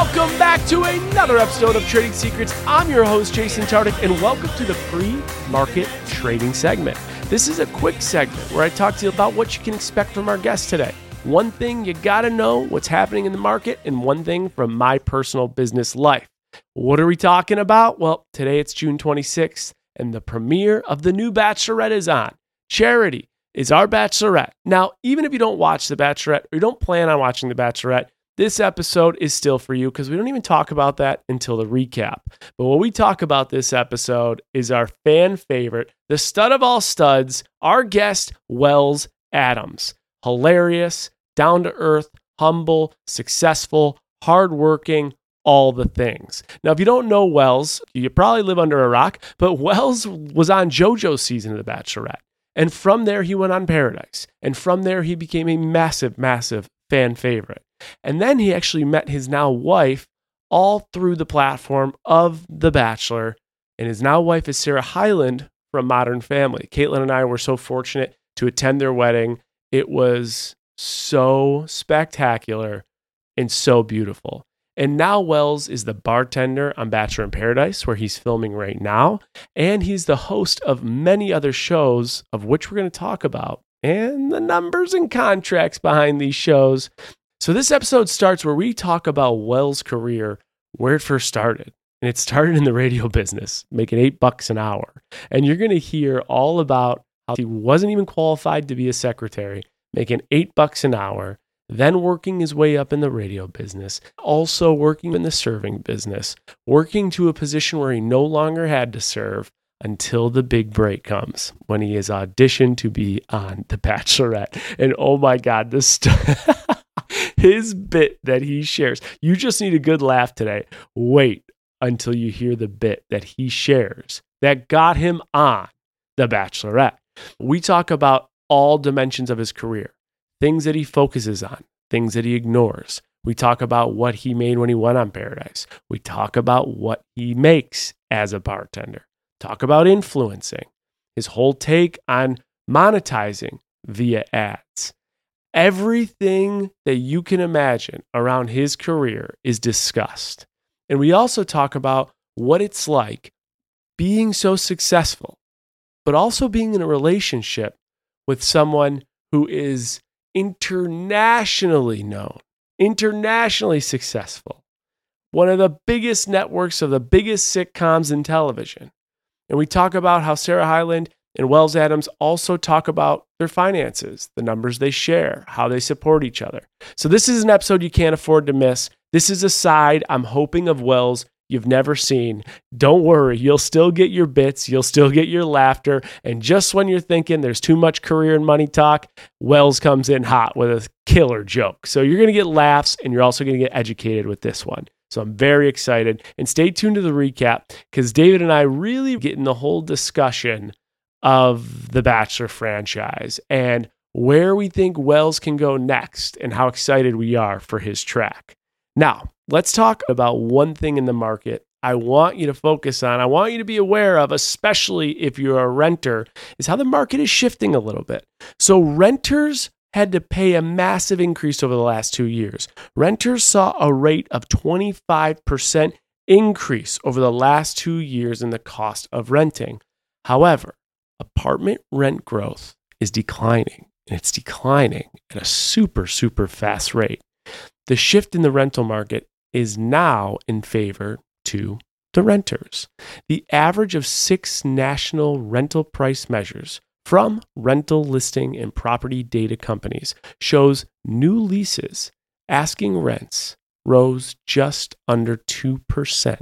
Welcome back to another episode of Trading Secrets. I'm your host, Jason Tartick, and welcome to the pre market trading segment. This is a quick segment where I talk to you about what you can expect from our guest today. One thing you gotta know what's happening in the market, and one thing from my personal business life. What are we talking about? Well, today it's June 26th, and the premiere of the new Bachelorette is on. Charity is our Bachelorette. Now, even if you don't watch The Bachelorette or you don't plan on watching The Bachelorette, this episode is still for you because we don't even talk about that until the recap. But what we talk about this episode is our fan favorite, the stud of all studs, our guest, Wells Adams. Hilarious, down to earth, humble, successful, hardworking, all the things. Now, if you don't know Wells, you probably live under a rock, but Wells was on JoJo's season of The Bachelorette. And from there, he went on Paradise. And from there, he became a massive, massive fan favorite. And then he actually met his now wife all through the platform of The Bachelor. And his now wife is Sarah Hyland from Modern Family. Caitlin and I were so fortunate to attend their wedding. It was so spectacular and so beautiful. And now Wells is the bartender on Bachelor in Paradise, where he's filming right now. And he's the host of many other shows, of which we're going to talk about, and the numbers and contracts behind these shows. So, this episode starts where we talk about Wells' career, where it first started. And it started in the radio business, making eight bucks an hour. And you're going to hear all about how he wasn't even qualified to be a secretary, making eight bucks an hour, then working his way up in the radio business, also working in the serving business, working to a position where he no longer had to serve until the big break comes when he is auditioned to be on The Bachelorette. And oh my God, this. St- his bit that he shares. You just need a good laugh today. Wait until you hear the bit that he shares that got him on The Bachelorette. We talk about all dimensions of his career, things that he focuses on, things that he ignores. We talk about what he made when he went on Paradise. We talk about what he makes as a bartender. Talk about influencing, his whole take on monetizing via ads. Everything that you can imagine around his career is discussed. And we also talk about what it's like being so successful, but also being in a relationship with someone who is internationally known, internationally successful, one of the biggest networks of the biggest sitcoms in television. And we talk about how Sarah Hyland and Wells Adams also talk about their finances, the numbers they share, how they support each other. So, this is an episode you can't afford to miss. This is a side I'm hoping of Wells you've never seen. Don't worry, you'll still get your bits, you'll still get your laughter. And just when you're thinking there's too much career and money talk, Wells comes in hot with a killer joke. So, you're going to get laughs and you're also going to get educated with this one. So I'm very excited. And stay tuned to the recap because David and I really get in the whole discussion of the Bachelor franchise and where we think Wells can go next and how excited we are for his track. Now, let's talk about one thing in the market I want you to focus on, I want you to be aware of, especially if you're a renter, is how the market is shifting a little bit. So, renters had to pay a massive increase over the last two years. Renters saw a rate of 25% increase over the last two years in the cost of renting. However, apartment rent growth is declining, and it's declining at a super, super fast rate. The shift in the rental market is now in favor to the renters. The average of six national rental price measures from rental listing and property data companies shows new leases asking rents rose just under 2%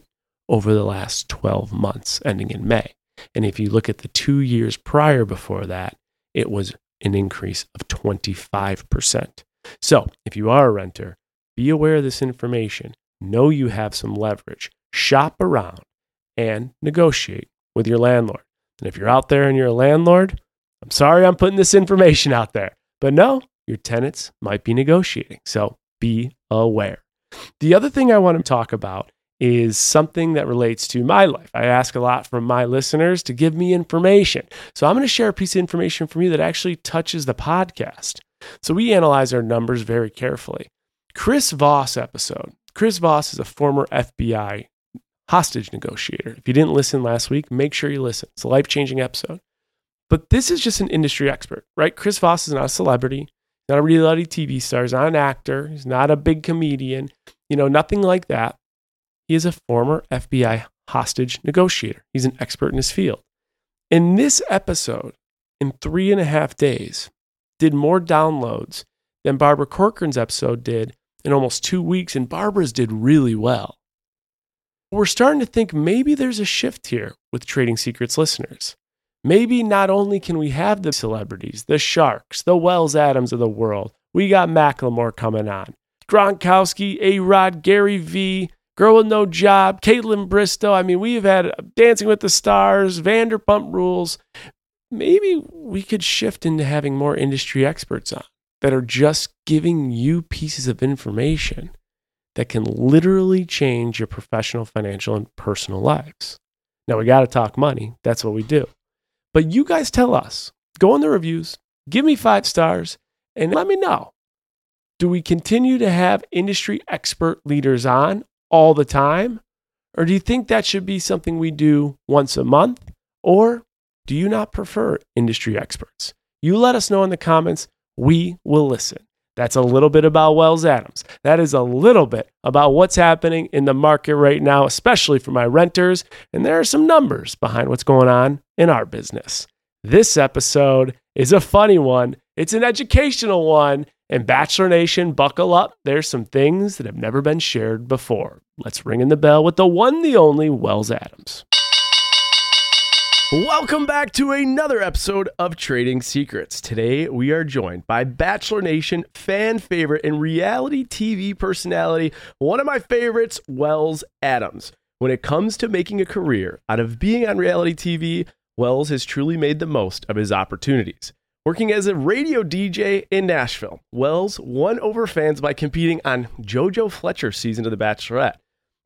over the last 12 months ending in May. And if you look at the two years prior before that, it was an increase of 25%. So if you are a renter, be aware of this information. Know you have some leverage. Shop around and negotiate with your landlord. And if you're out there and you're a landlord, I'm sorry I'm putting this information out there, but no, your tenants might be negotiating. So be aware. The other thing I want to talk about is something that relates to my life. I ask a lot from my listeners to give me information. So I'm going to share a piece of information from you that actually touches the podcast. So we analyze our numbers very carefully. Chris Voss episode. Chris Voss is a former FBI hostage negotiator. If you didn't listen last week, make sure you listen. It's a life changing episode. But this is just an industry expert, right? Chris Voss is not a celebrity, not a reality TV star, he's not an actor, he's not a big comedian, you know, nothing like that. He is a former FBI hostage negotiator. He's an expert in his field. In this episode, in three and a half days, did more downloads than Barbara Corcoran's episode did in almost two weeks, and Barbara's did really well. We're starting to think maybe there's a shift here with Trading Secrets listeners. Maybe not only can we have the celebrities, the Sharks, the Wells Adams of the world, we got Macklemore coming on, Gronkowski, A Rod, Gary Vee, Girl with No Job, Kaitlyn Bristowe. I mean, we've had Dancing with the Stars, Vanderpump Rules. Maybe we could shift into having more industry experts on that are just giving you pieces of information that can literally change your professional, financial, and personal lives. Now, we got to talk money. That's what we do. But you guys tell us, go in the reviews, give me five stars, and let me know. Do we continue to have industry expert leaders on all the time? Or do you think that should be something we do once a month? Or do you not prefer industry experts? You let us know in the comments. We will listen. That's a little bit about Wells Adams. That is a little bit about what's happening in the market right now, especially for my renters. And there are some numbers behind what's going on in our business. This episode is a funny one, it's an educational one. And Bachelor Nation, buckle up. There's some things that have never been shared before. Let's ring in the bell with the one, the only Wells Adams. Welcome back to another episode of Trading Secrets. Today we are joined by Bachelor Nation fan favorite and reality TV personality, one of my favorites, Wells Adams. When it comes to making a career out of being on reality TV, Wells has truly made the most of his opportunities. Working as a radio DJ in Nashville, Wells won over fans by competing on JoJo Fletcher's season of The Bachelorette.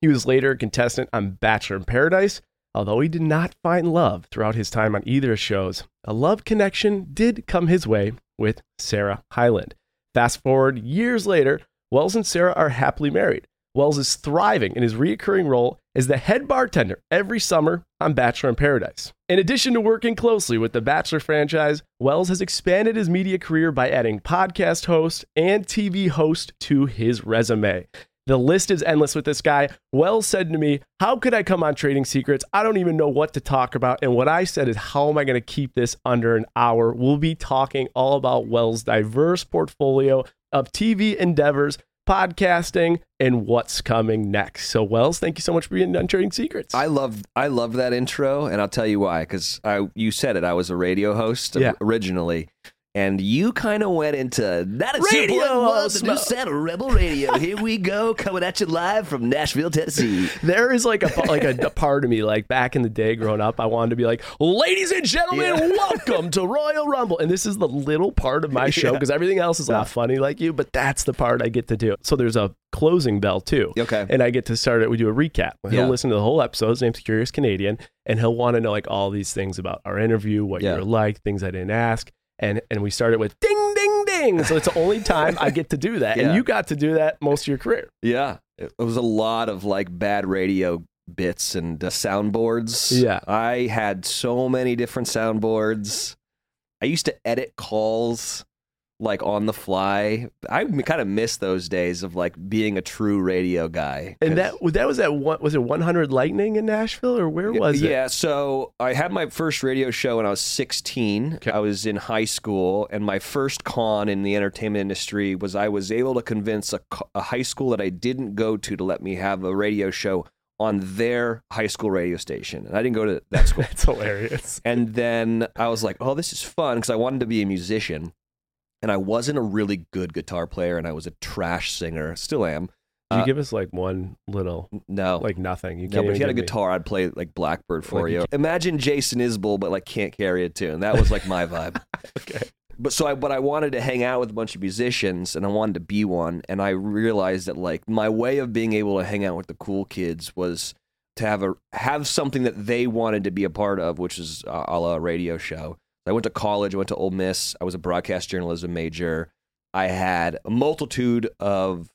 He was later a contestant on Bachelor in Paradise Although he did not find love throughout his time on either shows, a love connection did come his way with Sarah Hyland. Fast forward years later, Wells and Sarah are happily married. Wells is thriving in his recurring role as the head bartender every summer on Bachelor in Paradise. In addition to working closely with the Bachelor franchise, Wells has expanded his media career by adding podcast host and TV host to his resume. The list is endless with this guy. Wells said to me, How could I come on Trading Secrets? I don't even know what to talk about. And what I said is, How am I going to keep this under an hour? We'll be talking all about Wells' diverse portfolio of TV endeavors, podcasting, and what's coming next. So, Wells, thank you so much for being on Trading Secrets. I love I love that intro, and I'll tell you why. Because I you said it, I was a radio host Yeah. originally, and you kind of went into that is Radio your boy, the new sound of Rebel Radio. Here we go, coming at you live from Nashville, Tennessee. there is like a like a, a part of me like back in the day growing up i wanted to be like ladies and gentlemen Yeah. welcome to royal rumble and this is the little part of my show Yeah. because everything else is not funny like you but that's the part i get to do so there's a closing bell too Okay. and i get to start it we do a recap he'll Yeah. listen to the whole episode his name's curious canadian and he'll want to know like all these things about our interview what Yeah. you were like things i didn't ask and and we started with ding ding ding so it's the only time i get to do that and you got to do that most of your career Yeah, it was a lot of like bad radio bits and uh, soundboards. Yeah. I had so many different soundboards. I used to edit calls like on the fly. I kind of miss those days of like being a true radio guy. And that that was at one was it 100 Lightning in Nashville or where was it? Yeah, so I had my first radio show when I was 16. Okay. I was in high school, and my first con in the entertainment industry was I was able to convince a, a high school that I didn't go to to let me have a radio show on their high school radio station. And I didn't go to that school. That's hilarious. and then I was like, oh, this is fun because I wanted to be a musician. And I wasn't a really good guitar player, and I was a trash singer. Still am. Did you Uh, give us like one little No, like nothing? You no, can't but if you had a give me- guitar, I'd play like Blackbird for Like you you. Imagine Jason Isbell, but like can't carry a tune. That was like my vibe. Okay. But so I, but I wanted to hang out with a bunch of musicians, and I wanted to be one. And I realized that like my way of being able to hang out with the cool kids was to have a have something that they wanted to be a part of, which is uh, a la radio show. I went to college. I went to Ole Miss. I was a broadcast journalism major. I had a multitude of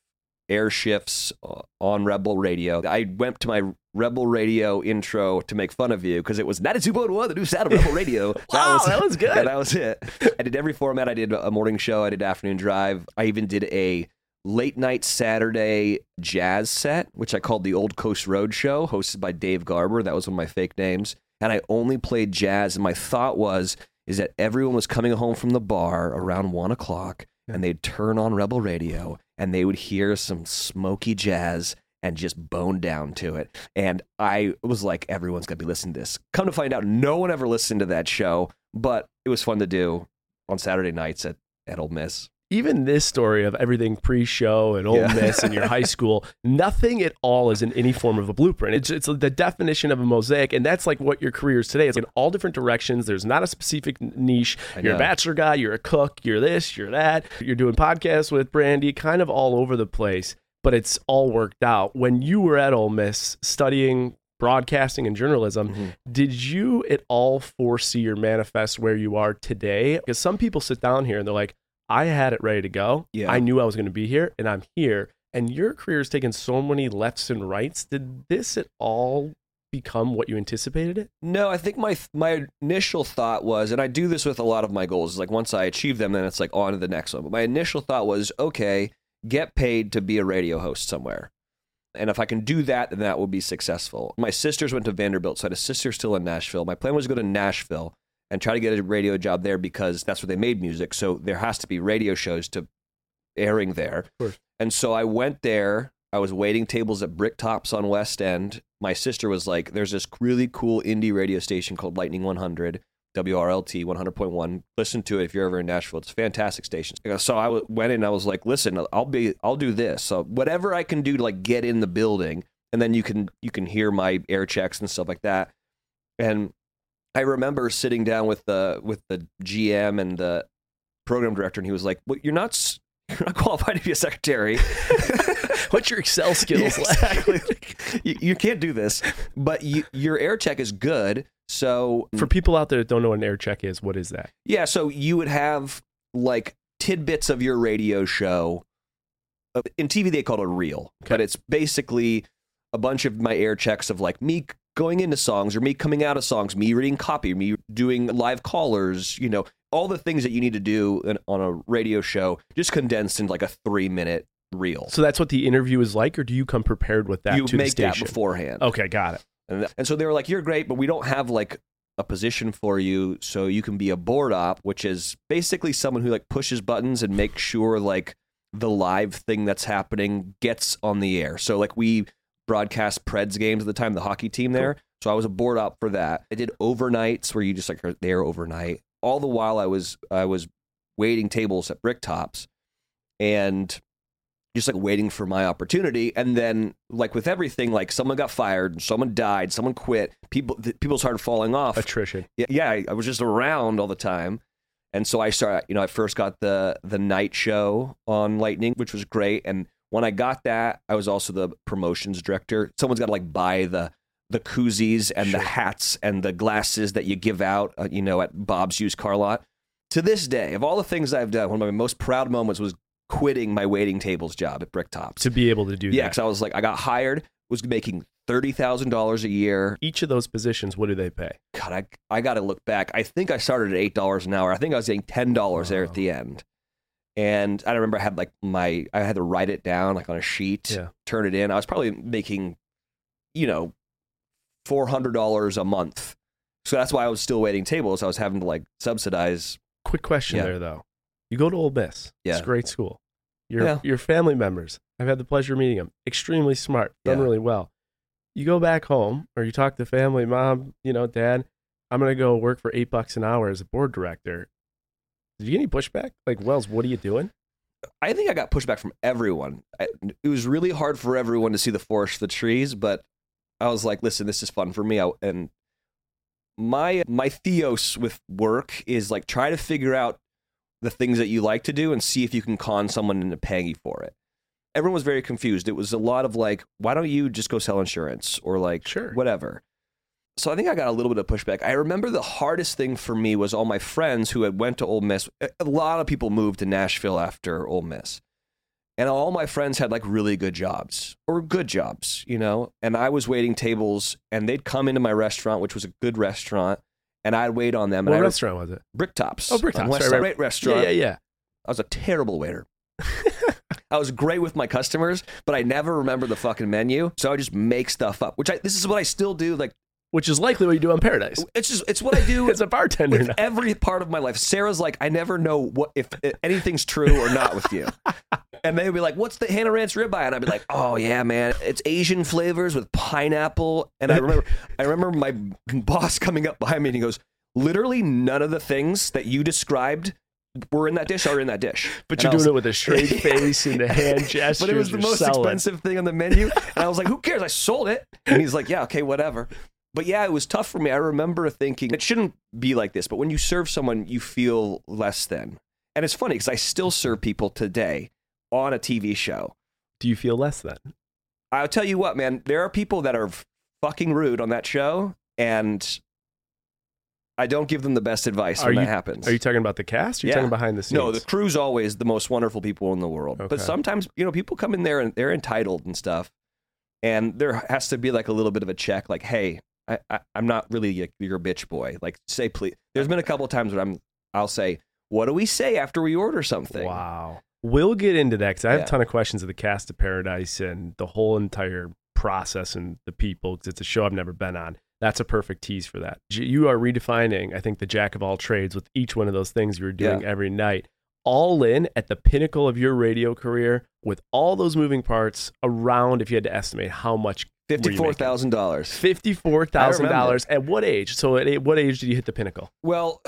air shifts uh, on Rebel Radio. I went to my Rebel Radio intro to make fun of you because it was 92.1, the new sound of Rebel Radio. wow, that was good. Yeah, that was it. I did every format. I did a morning show. I did afternoon drive. I even did a late night Saturday jazz set, which I called the Old Coast Road Show, hosted by Dave Garber. That was one of my fake names. And I only played jazz. And my thought was, is that everyone was coming home from the bar around one o'clock and they'd turn on Rebel Radio and they would hear some smoky jazz and just bone down to it. And I was like, everyone's going to be listening to this. Come to find out, no one ever listened to that show, but it was fun to do on Saturday nights at, at Ole Miss even this story of everything pre-show and Ole Yeah. Miss and your high school, nothing at all is in any form of a blueprint. It's it's the definition of a mosaic, and that's like what your career is today. It's in all different directions. There's not a specific niche. You're a bachelor guy. You're a cook. You're this. You're that. You're doing podcasts with Brandy, kind of all over the place. But it's all worked out. When you were at Ole Miss studying broadcasting and journalism, Mhm. did you at all foresee or manifest where you are today? Because some people sit down here and they're like, I had it ready to go. Yeah. I knew I was going to be here and I'm here. And your career has taken so many lefts and rights. Did this at all become what you anticipated it? No, I think my my initial thought was, and I do this with a lot of my goals. is Like once I achieve them, then it's like on to the next one. But my initial thought was, okay, get paid to be a radio host somewhere, and if I can do that, then that will be successful. My sisters went to Vanderbilt, so I had a sister still in Nashville. My plan was to go to Nashville and try to get a radio job there because that's where they made music. So there has to be radio shows to airing there. And so I went there. I was waiting tables at Bricktops on West End. My sister was like, "There's this really cool indie radio station called Lightning 100, WRLT 100.1. Listen to it if you're ever in Nashville. It's a fantastic station." So I went in. and I was like, "Listen, I'll be, I'll do this. So whatever I can do to like get in the building, and then you can, you can hear my air checks and stuff like that." And I remember sitting down with the with the GM and the program director, and he was like, "Well, you're not." You're not qualified to be a secretary. What's your Excel skills Yeah, like? you, you can't do this, but you, your air check is good. So For people out there that don't know what an air check is, what is that? yeah, so you would have like tidbits of your radio show. Uh, In TV, they call it a reel, but it's basically a bunch of my air checks of like me going into songs or me coming out of songs, me reading copy, me doing live callers, you know, all the things that you need to do in, on a radio show, just condensed in like a three minute reel. So that's what the interview is like, or do you come prepared with that you make that beforehand. Okay, got it. And, and so they were like, "You're great, but we don't have like a position for you, so you can be a board op, which is basically someone who like pushes buttons and makes sure like the live thing that's happening gets on the air. So like we broadcast Preds games at the time, the hockey team there. So I was a board op for that. I did overnights where you just like are there overnight. All the while I was I was waiting tables at Bricktops and just like waiting for my opportunity and then like with everything like someone got fired someone died someone quit people people started falling off Attrition. yeah, yeah I, I was just around all the time and so i started you know i first got the the night show on lightning which was great and when i got that i was also the promotions director someone's got to like buy the the koozies and Sure. the hats and the glasses that you give out uh, you know at bob's used car lot to this day of all the things i've done one of my most proud moments was quitting my waiting tables job at bricktops To be able to do yeah, that. because I was like, I got hired, was making thirty thousand dollars a year. Each of those positions, what do they pay? God, I I got to look back. I think I started at eight dollars an hour. I think I was getting ten dollars there at the end. And I remember I had like my I had to write it down like on a sheet, Yeah. turn it in. I was probably making, you know, four hundred dollars a month. So that's why I was still waiting tables. I was having to like subsidize. Quick question Yeah. there, though. You go to Ole Miss. Yeah. It's a great school. Your Yeah. your family members. I've had the pleasure of meeting them. Extremely smart. Done Yeah. really well. You go back home, or you talk to family, mom, you know, dad. I'm gonna go work for eight bucks an hour as a board director. Did you get any pushback? Like, Wells, what are you doing? I think I got pushback from everyone. I, it was really hard for everyone to see the forest for the trees, but I was like, listen, this is fun for me. I, and my my theos with work is like try to figure out the things that you like to do and see if you can con someone into paying you for it. Everyone was very confused. It was a lot of like, why don't you just go sell insurance or like Sure. whatever. So I think I got a little bit of pushback. I remember the hardest thing for me was all my friends who had went to Ole Miss. A lot of people moved to Nashville after Ole Miss. And all my friends had like really good jobs or good jobs, you know. And I was waiting tables, and they'd come into my restaurant, which was a good restaurant, and I'd wait on them. What and I restaurant was it? Bricktops. Oh, Bricktops, on West right. Great restaurant. Yeah, yeah, I was a terrible waiter. I was great with my customers, but I never remember the fucking menu, so I just make stuff up. Which I this is what I still do. Like Which is likely what you do on Paradise. it's just it's what I do. As a bartender with now. every part of my life. Sarah's like, I never know what if anything's true or not with you. And they would be like, "What's the Hannah Ranch ribeye?" And I'd be like, "Oh yeah, man, it's Asian flavors with pineapple." And I remember, I remember my boss coming up behind me and he goes, "Literally none of the things that you described were in that dish are in that dish." But And you're was- doing it with a straight face and a hand gesture. but it was the most expensive thing on the menu. And I was like, who cares? I sold it. And he's like, yeah, okay, whatever. But yeah, it was tough for me. I remember thinking it shouldn't be like this, but when you serve someone, you feel less than. And it's funny because I still serve people today on a TV show. Do you feel less than? I'll tell you what, man, there are people that are fucking rude on that show, and I don't give them the best advice Are when you- that happens. Are you talking about the cast? You're you Yeah. talking behind the scenes? No, the crew's always the most wonderful people in the world. Okay. But sometimes, you know, people come in there and they're entitled and stuff. And there has to be like a little bit of a check, like, hey, I, I, I'm not really your, your bitch boy. Like, say please. There's been a couple of times where I'm, I'll say, what do we say after we order something? Wow. We'll get into that because I have Yeah. a ton of questions of the cast of Paradise and the whole entire process and the people because it's a show I've never been on. That's a perfect tease for that. You are redefining, I think, the jack of all trades with each one of those things you're doing every night. All in at the pinnacle of your radio career with all those moving parts around, if you had to estimate how much were you making? $54,000. Fifty-four thousand dollars. At what age? So at what age did you hit the pinnacle? Well,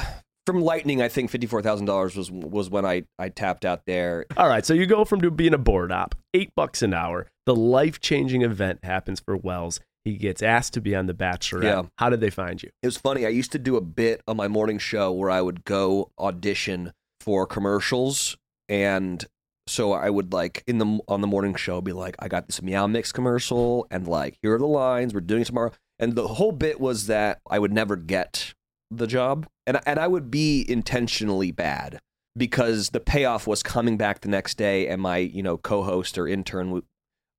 from Lightning, I think $54,000 was, was when I, I tapped out there. All right, so you go from to being a board op, eight bucks an hour. The life-changing event happens for Wells. He gets asked to be on The Bachelorette. Yeah. How did they find you? It was funny. I used to do a bit on my morning show where I would go audition for commercials, and so I would like in the on the morning show be like, I got this Meow Mix commercial, and like here are the lines we're doing it tomorrow. And the whole bit was that I would never get the job, and and I would be intentionally bad because the payoff was coming back the next day, and my you know co-host or intern would.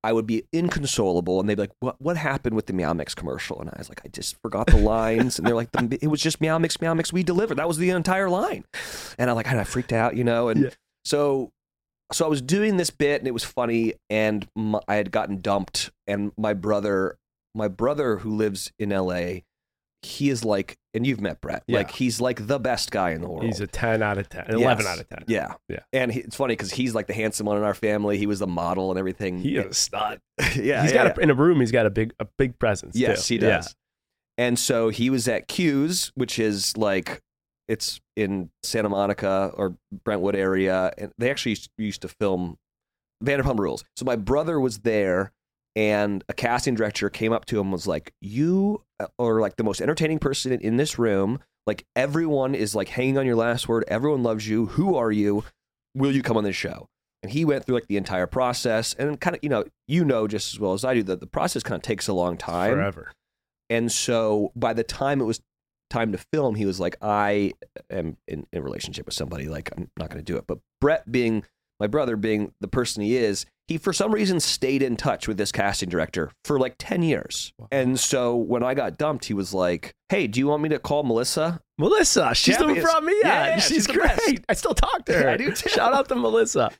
I would be inconsolable, and they'd be like, "What? What happened with the Meow Mix commercial?" And I was like, "I just forgot the lines." and they're like, the, "It was just Meow Mix, Meow Mix. We delivered. That was the entire line." And I'm like, "I freaked out," you know. And Yeah. so, so I was doing this bit, and it was funny. And my, I had gotten dumped, and my brother, my brother who lives in L.A., he is like, and you've met Brett. Yeah. Like he's like the best guy in the world. He's a 10 out of 10, an 11 out of 10. Yeah, Yeah. And he, it's funny because he's like the handsome one in our family. He was the model and everything. He is a stud. yeah, he's yeah, got a, in a room. He's got a big, a big presence. Yes, too. he does. And so he was at Q's, which is like it's in Santa Monica or Brentwood area, and they actually used- to film Vanderpump Rules. So my brother was there, and a casting director came up to him and was like, "You are like the most entertaining person in this room. Like everyone is like hanging on your last word. Everyone loves you. Who are you? Will you come on this show?" And he went through like the entire process, and kind of you know you know just as well as I do that the process kind of takes a long time. Forever. And so by the time it was time to film, he was like, I am in, in a relationship with somebody. Like, I'm not going to do it. But Brett, being my brother, being the person he is, he for some reason stayed in touch with this casting director for like 10 years. Wow. And so when I got dumped, he was like, Hey, do you want me to call Melissa? Melissa, she's the one who brought me Yeah, she's, she's great. I still talk to her. I do too. Shout out to Melissa.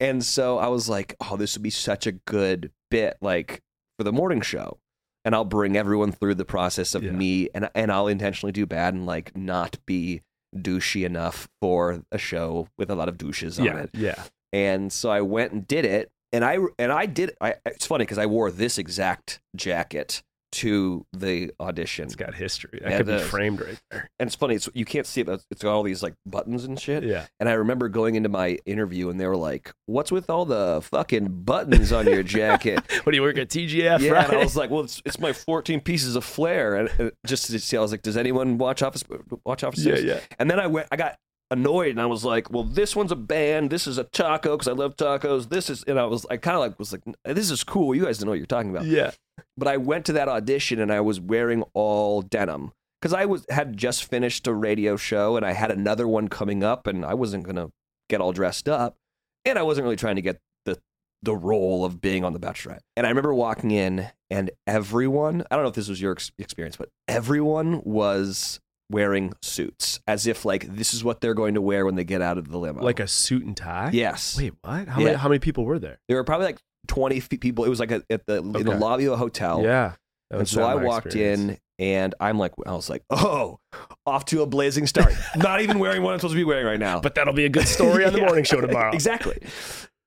And so I was like, Oh, this would be such a good bit, like for the morning show. And I'll bring everyone through the process of Yeah. me, and and I'll intentionally do bad and like not be douchey enough for a show with a lot of douches on Yeah, it. yeah. And so I went and did it, and I and I did. I, it's funny because I wore this exact jacket to the audition, It's got history. That Yeah, could be does. framed right there. and it's funny. It's you can't see it. But it's got all these like buttons and shit. Yeah. And I remember going into my interview, and they were like, "What's with all the fucking buttons on your jacket?" What do you work at TGF? yeah, and right? I was like, "Well, it's, it's my 14 pieces of flair," and uh, just to see, I was like, "Does anyone watch Office watch Office?" yeah, Six?" yeah. And then I went, I got annoyed, and I was like, "Well, this one's a band. This is a taco because I love tacos. This is," and I was, I kind of like was like, "This is cool. You guys don't know what you're talking about." Yeah. But I went to that audition, and I was wearing all denim because I was had just finished a radio show, and I had another one coming up, and I wasn't gonna get all dressed up, and I wasn't really trying to get the the role of being on The Bachelorette. And I remember walking in, and everyone, I don't know if this was your ex- experience, but everyone was wearing suits as if like this is what they're going to wear when they get out of the limo. Like a suit and tie? yes. Wait, what? How Yeah. many how many people were there? There were probably like 20 people. It was like a, at the, in the lobby of a hotel. Yeah. And so I walked experience. in and I'm like, I was like, oh, off to a blazing start. Not even wearing what I'm supposed to be wearing right now. But that'll be a good story on the Yeah. morning show tomorrow. exactly.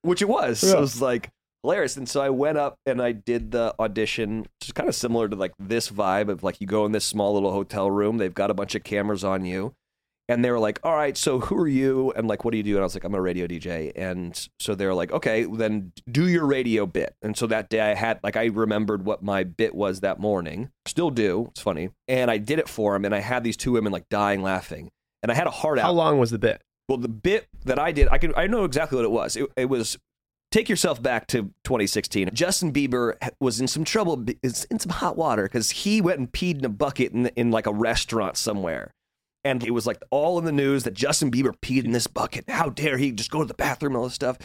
Which it was. Yeah. So it was like hilarious. And so I went up and I did the audition, which is kind of similar to like this vibe of like you go in this small little hotel room, they've got a bunch of cameras on you. And they were like, all right, so who are you? And like, what do you do? And I was like, I'm a radio DJ. And so they were like, okay, then do your radio bit. And so that day I had, like, I remembered what my bit was that morning. Still do. It's funny. And I did it for him. And I had these two women like dying laughing. And I had a heart out. How long was the bit? Well, the bit that I did, I can I know exactly what it was. It, it was take yourself back to 2016. Justin Bieber was in some trouble, is in some hot water because he went and peed in a bucket in, in like a restaurant somewhere. And it was like all in the news that Justin Bieber peed in this bucket. How dare he just go to the bathroom and all this stuff.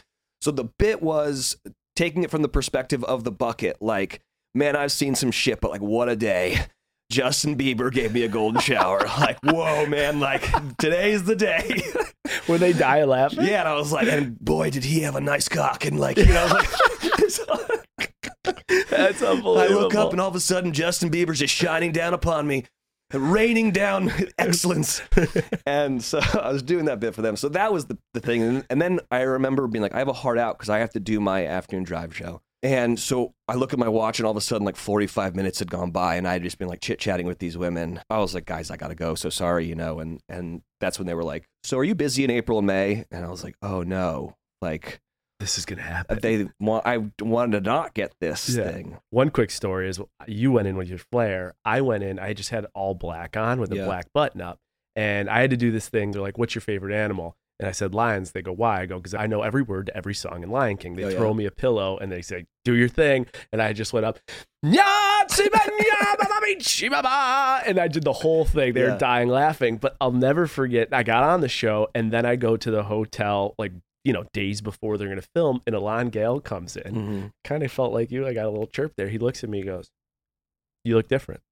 So the bit was taking it from the perspective of the bucket, like, man, I've seen some shit, but like, what a day. Justin Bieber gave me a golden shower. like, whoa, man, like, today's the day. Were they die laughing? Yeah, and I was like, and boy, did he have a nice cock, and like, you know, like, That's I unbelievable. look up, and all of a sudden, Justin Bieber's just shining down upon me, raining down excellence, and so I was doing that bit for them. So that was the, the thing, and, and then I remember being like, I have a heart out because I have to do my afternoon drive show. And so I look at my watch, and all of a sudden, like 45 minutes had gone by, and I had just been like chit chatting with these women. I was like, guys, I gotta go. So sorry, you know. And and that's when they were like, so are you busy in April and May? And I was like, oh no, like this is gonna uh, happen. they want. I wanted to not get this Yeah. thing. One quick story is you went in with your flare. I went in. I just had all black on with a Yeah. black button up, and I had to do this thing. They're like, "What's your favorite animal?" And I said lions. They go, "Why?" I go, "Because I know every word to every song in Lion King." They Oh, throw yeah. me a pillow and they say, "Do your thing," and I just went up, and I did the whole thing. They were Yeah. dying laughing, but I'll never forget. I got on the show, and then I go to the hotel like. You know, days before they're gonna film, and Alon Gale comes in, Mhm. kind of felt like you. I got a little chirp there. He looks at me, he goes, "You look different,"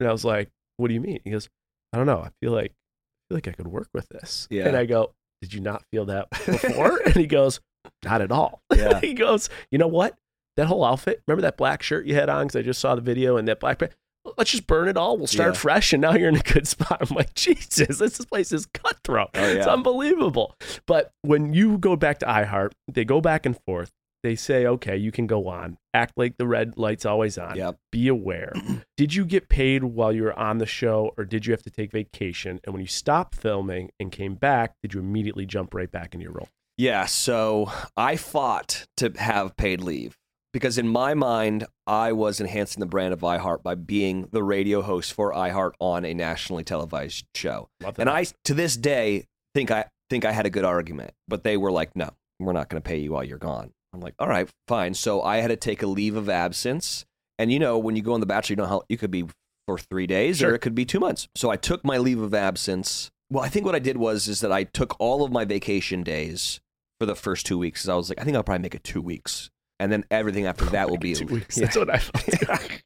and I was like, "What do you mean?" He goes, "I don't know. I feel like I feel like I could work with this." Yeah. And I go, "Did you not feel that before?" and he goes, "Not at all." Yeah. he goes, "You know what? That whole outfit. Remember that black shirt you had on? Because I just saw the video and that black." pa- Let's just burn it all. We'll start Yeah. fresh, and now you're in a good spot. I'm like, Jesus, this place is cutthroat. Oh, It's unbelievable. But when you go back to iHeart, they go back and forth. They say, okay, you can go on. Act like the red light's always on. Yep. Be aware. did you get paid while you were on the show, or did you have to take vacation? And when you stopped filming and came back, did you immediately jump right back into your role? Yeah, so I fought to have paid leave because in my mind, I was enhancing the brand of iHeart by being the radio host for iHeart on a nationally televised show. And I, to this day, think I think I had a good argument, but they were like, "No, we're not going to pay you while you're gone." I'm like, "All right, fine." So I had to take a leave of absence, and you know, when you go on the Bachelor, you know how you could be for three days Sure. or it could be two months. So I took my leave of absence. Well, I think what I did was is that I took all of my vacation days for the first two weeks. I was like, I think I'll probably make it two weeks, and then everything after that will be Two weeks. Yeah. That's what I felt.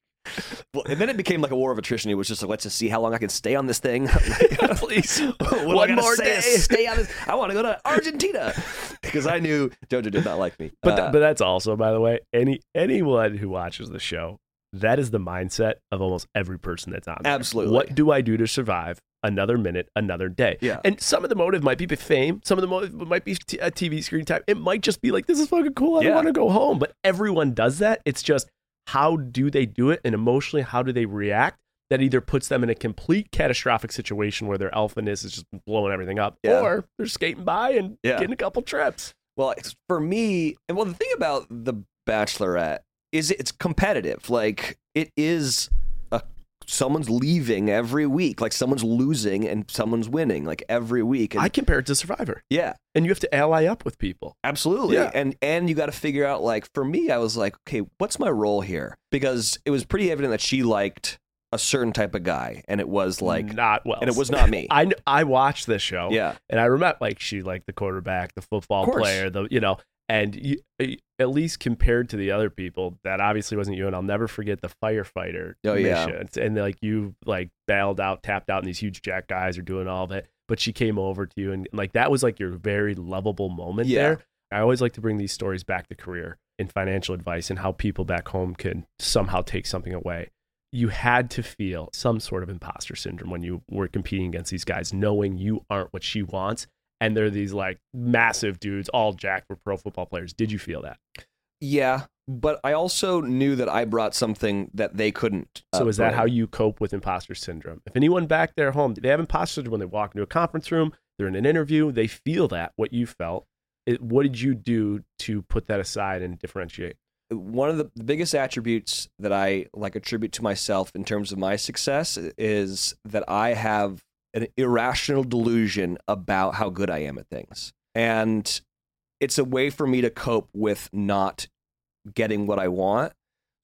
Well, and then it became like a war of attrition. It was just like, let's just see how long I can stay on this thing. Please. One more say day. Stay on this. I want to go to Argentina because I knew JoJo did not like me. But Uh, th- but that's also, by the way, any anyone who watches the show, that is the mindset of almost every person that's on. There. Absolutely. What do I do to survive another minute, another day? Yeah. And some of the motive might be fame. Some of the motive might be t- a TV screen time. It might just be like, this is fucking cool. I Yeah. don't want to go home. But everyone does that. It's just how do they do it, and emotionally, how do they react? That either puts them in a complete catastrophic situation where their alphaness is just blowing everything up, Yeah. or they're skating by and Yeah. getting a couple trips. well, it's, for me, and well, the thing about the Bachelorette is it's competitive. Like it is a someone's leaving every week. Like someone's losing and someone's winning. Like every week. And I compare it to Survivor. yeah, and you have to ally up with people. Absolutely. Yeah. And and you got to figure out like for me I was like, okay, what's my role here? Because it was pretty evident that she liked a certain type of guy and it was like not well, and it was not me. I I watched this show, yeah. and I remember like she liked the quarterback, the football player, the you know, And you, at least compared to the other people, that obviously wasn't you. And I'll never forget the firefighter Oh, yeah. mission. And like you like bailed out, tapped out, and these huge jack guys are doing all of it. But she came over to you, and like that was like your very lovable moment Yeah. there. I always like to bring these stories back to career and financial advice and how people back home can somehow take something away. You had to feel some sort of imposter syndrome when you were competing against these guys, knowing you aren't what she wants. And they're these like massive dudes, all jacked for pro football players. Did you feel that? Yeah, but I also knew that I brought something that they couldn't. uh, So is that bring. how you cope with imposter syndrome? If anyone back there at home, they have imposter syndrome when they walk into a conference room, they're in an interview, they feel that what you felt. It, what did you do to put that aside and differentiate? one of the the biggest attributes that I like attribute to myself in terms of my success is that I have an irrational delusion about how good I am at things. And it's a way for me to cope with not getting what I want.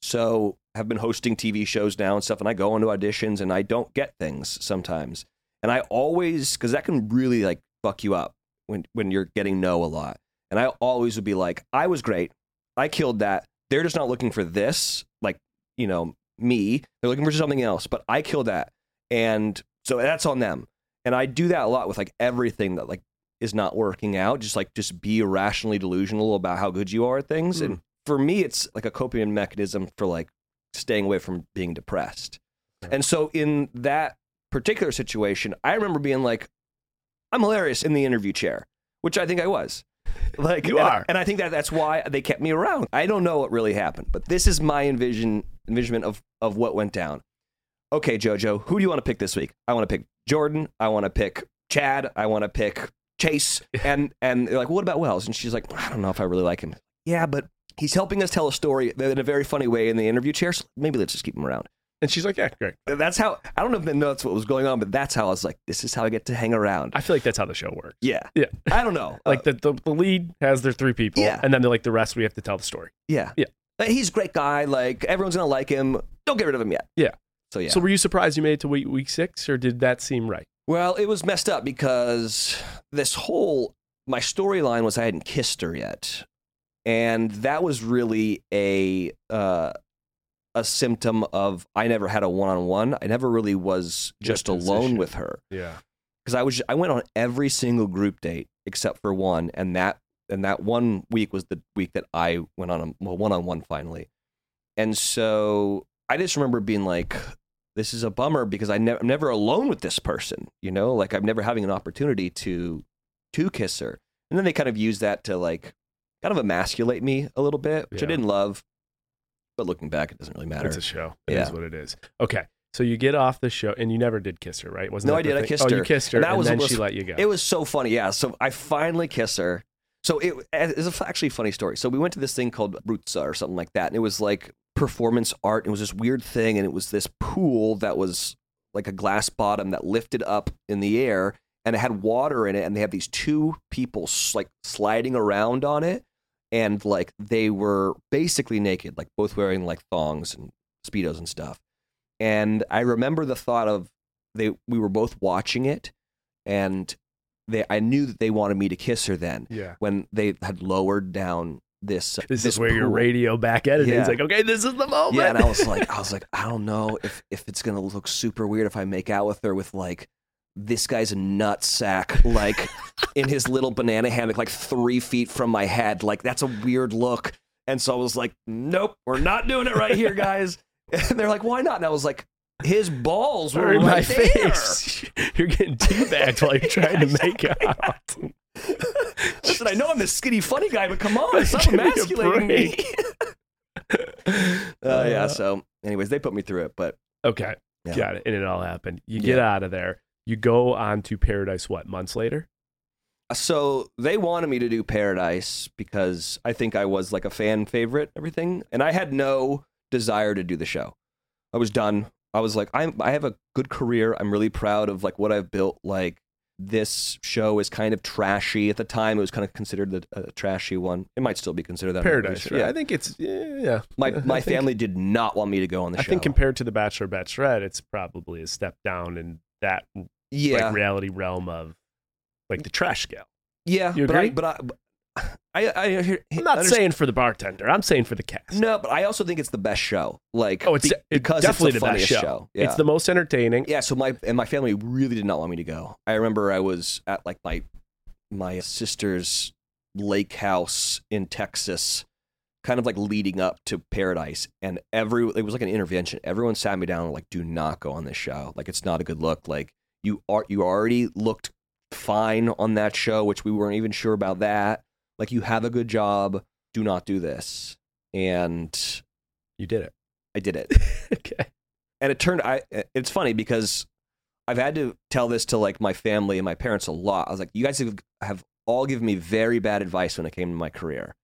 So I've been hosting TV shows now and stuff and I go into auditions and I don't get things sometimes. And I always cuz that can really like fuck you up when when you're getting no a lot. And I always would be like, I was great. I killed that. They're just not looking for this, like, you know, me. They're looking for something else, but I killed that. And so that's on them. And I do that a lot with like everything that like is not working out. Just like just be irrationally delusional about how good you are at things. Hmm. And for me, it's like a coping mechanism for like staying away from being depressed. Okay. And so in that particular situation, I remember being like, I'm hilarious in the interview chair, which I think I was. Like You and, are. and I think that that's why they kept me around. I don't know what really happened, but this is my envision envisionment of of what went down. Okay, Jojo, who do you want to pick this week? I want to pick Jordan. I want to pick Chad. I want to pick Chase. And and they're like, what about Wells? And she's like, I don't know if I really like him. Yeah, but he's helping us tell a story in a very funny way in the interview chair. So maybe let's just keep him around. And she's like, yeah, great. That's how I don't know if that's what was going on, but that's how I was like, this is how I get to hang around. I feel like that's how the show works. Yeah, Yeah. I don't know. Like the, the, the lead has their three people, Yeah. and then they're like the rest we have to tell the story. yeah, Yeah. But he's a great guy. Like everyone's gonna like him. Don't get rid of him yet. Yeah. So yeah. So were you surprised you made it to week, week six, or did that seem right? Well, it was messed up because this whole my storyline was I hadn't kissed her yet, and that was really a uh, a symptom of I never had a one on one. I never really was just Good alone position. with her Yeah. because I was I went on every single group date except for one, and that and that one week was the week that I went on a well one on one finally, and so I just remember being like, this is a bummer because I ne- I'm never alone with this person, you know, like I'm never having an opportunity to to kiss her, and then they kind of use that to like kind of emasculate me a little bit, which I didn't love, but looking back, it doesn't really matter. It's a show. It is Yeah. what it is. Okay. So you get off the show, and you never did kiss her, right? Wasn't No, I did. I thing? kissed oh, her. you kissed her, And and, that was- then was- she let you go. It was so funny. Yeah. So I finally kiss her. So it's actually a funny story. So we went to this thing called Brutza or something like that. And it was like performance art. It was this weird thing. And it was this pool that was like a glass bottom that lifted up in the air and it had water in it. And they had these two people like sliding around on it. And like they were basically naked, like both wearing like thongs and Speedos and stuff. And I remember the thought of they we were both watching it and they I knew that they wanted me to kiss her then yeah. when they had lowered down this uh, This, is where your radio back editing is Yeah. like, okay, this is the moment. yeah and I was like I was like I don't know if if it's gonna look super weird if I make out with her with like this guy's nut sack like in his little banana hammock like three feet from my head like that's a weird look and so I was like nope we're not doing it right here guys and they're like why not and I was like his balls were in my there. face. You're getting teabagged while you're trying to make out. Listen, I know I'm the skinny funny guy, but come on, stop Give me a emasculating me. uh, yeah. So, anyways, they put me through it, but Okay. Yeah. Got it. And it all happened. You get Yeah. out of there. You go on to Paradise, what, months later? so they wanted me to do Paradise because I think I was like a fan favorite, everything, and I had no desire to do the show. I was done. I was like, I'm. I have a good career. I'm really proud of like what I've built. Like this show is kind of trashy at the time. It was kind of considered a, a trashy one. It might still be considered that. I'm not really Paradise. sure. Yeah, I think it's, yeah. yeah. My I my think- family did not want me to go on the I show. I think compared to The Bachelor Bachelorette, it's probably a step down in that yeah, like reality realm of like the trash scale. Yeah, You but I, but I, I, I, I am not saying for the bartender. I'm saying for the cast. no, but I also think it's the best show. Like, Oh, it's, be- it's because definitely it's the, the, best funniest show. Yeah. It's the most entertaining. yeah. So my and my family really did not want me to go. I remember I was at like my my sister's lake house in Texas, kind of like leading up to Paradise, and every it was like an intervention. Everyone sat me down and like, do not go on this show. Like, it's not a good look. Like, you are you already looked fine on that show, which we weren't even sure about that. Like, you have a good job. Do not do this. And You did it. I did it. okay. and it turned i it's funny because i've had to tell this to like my family and my parents a lot i was like you guys have, have all given me very bad advice when it came to my career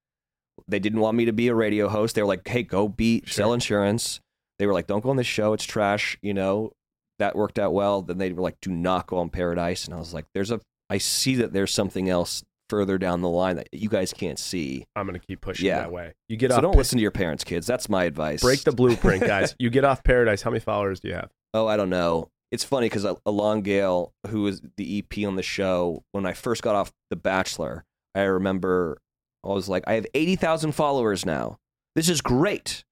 they didn't want me to be a radio host they were like hey go be Sure. sell insurance they were like don't go on this show it's trash you know that worked out well then they were like do not go on paradise and i was like there's a i see that there's something else further down the line that you guys can't see I'm gonna keep pushing Yeah. that way. You get so off. don't listen to your parents kids that's my advice Break the blueprint, guys. you get off Paradise. How many followers do you have? Oh, I don't know. It's funny because Elan Gale, who was the EP on the show, when I first got off The Bachelor, I remember I was like, I have 80,000 followers now. This is great.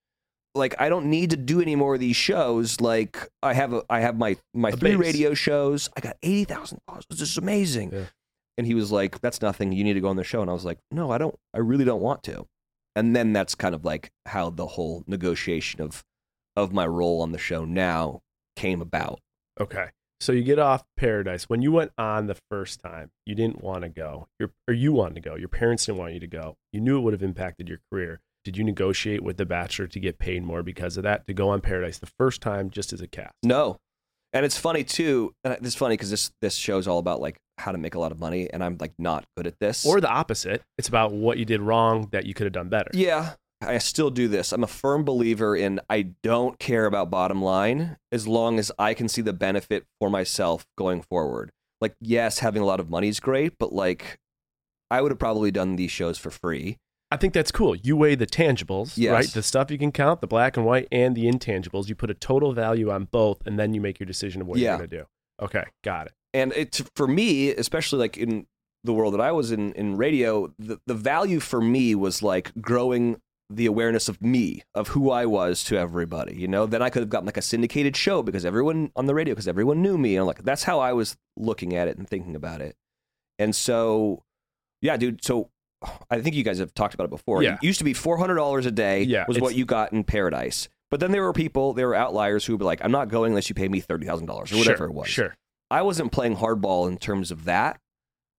Like, I don't need to do any more of these shows. Like, I have a, I have my my A three base. radio shows. I got 80,000 followers. This is amazing. Yeah. And he was like, That's nothing. You need to go on the show. And I was like, No, I don't. I really don't want to. And then that's kind of like how the whole negotiation of of my role on the show now came about. Okay. So you get off Paradise. When you went on the first time, you didn't want to go. Your, or you wanted to go. Your parents didn't want you to go. You knew it would have impacted your career. Did you negotiate with The Bachelor to get paid more because of that? To go on Paradise the first time just as a cast? No, and it's funny too. And it's funny because this this show is all about like how to make a lot of money, and I'm like not good at this. Or the opposite. It's about what you did wrong that you could have done better. yeah, I still do this. I'm a firm believer in I don't care about bottom line as long as I can see the benefit for myself going forward. Like, yes, having a lot of money is great, but like, I would have probably done these shows for free. I think that's cool. You weigh the tangibles, Yes. right? The stuff you can count, the black and white, and the intangibles. You put a total value on both, and then you make your decision of what Yeah. you're going to do. Okay, got it. And it for me especially like in the world that i was in in radio the, the value for me was like growing the awareness of me of who i was to everybody you know? Then i could have gotten like a syndicated show because everyone on the radio because everyone knew me and like that's how i was looking at it and thinking about it. And so yeah dude so i think you guys have talked about it before. Yeah. it used to be $400 a day Yeah, was what you got in paradise. But then there were people there were outliers who would be like i'm not going unless you pay me $30000 or whatever sure, it was. Sure. I wasn't playing hardball in terms of that.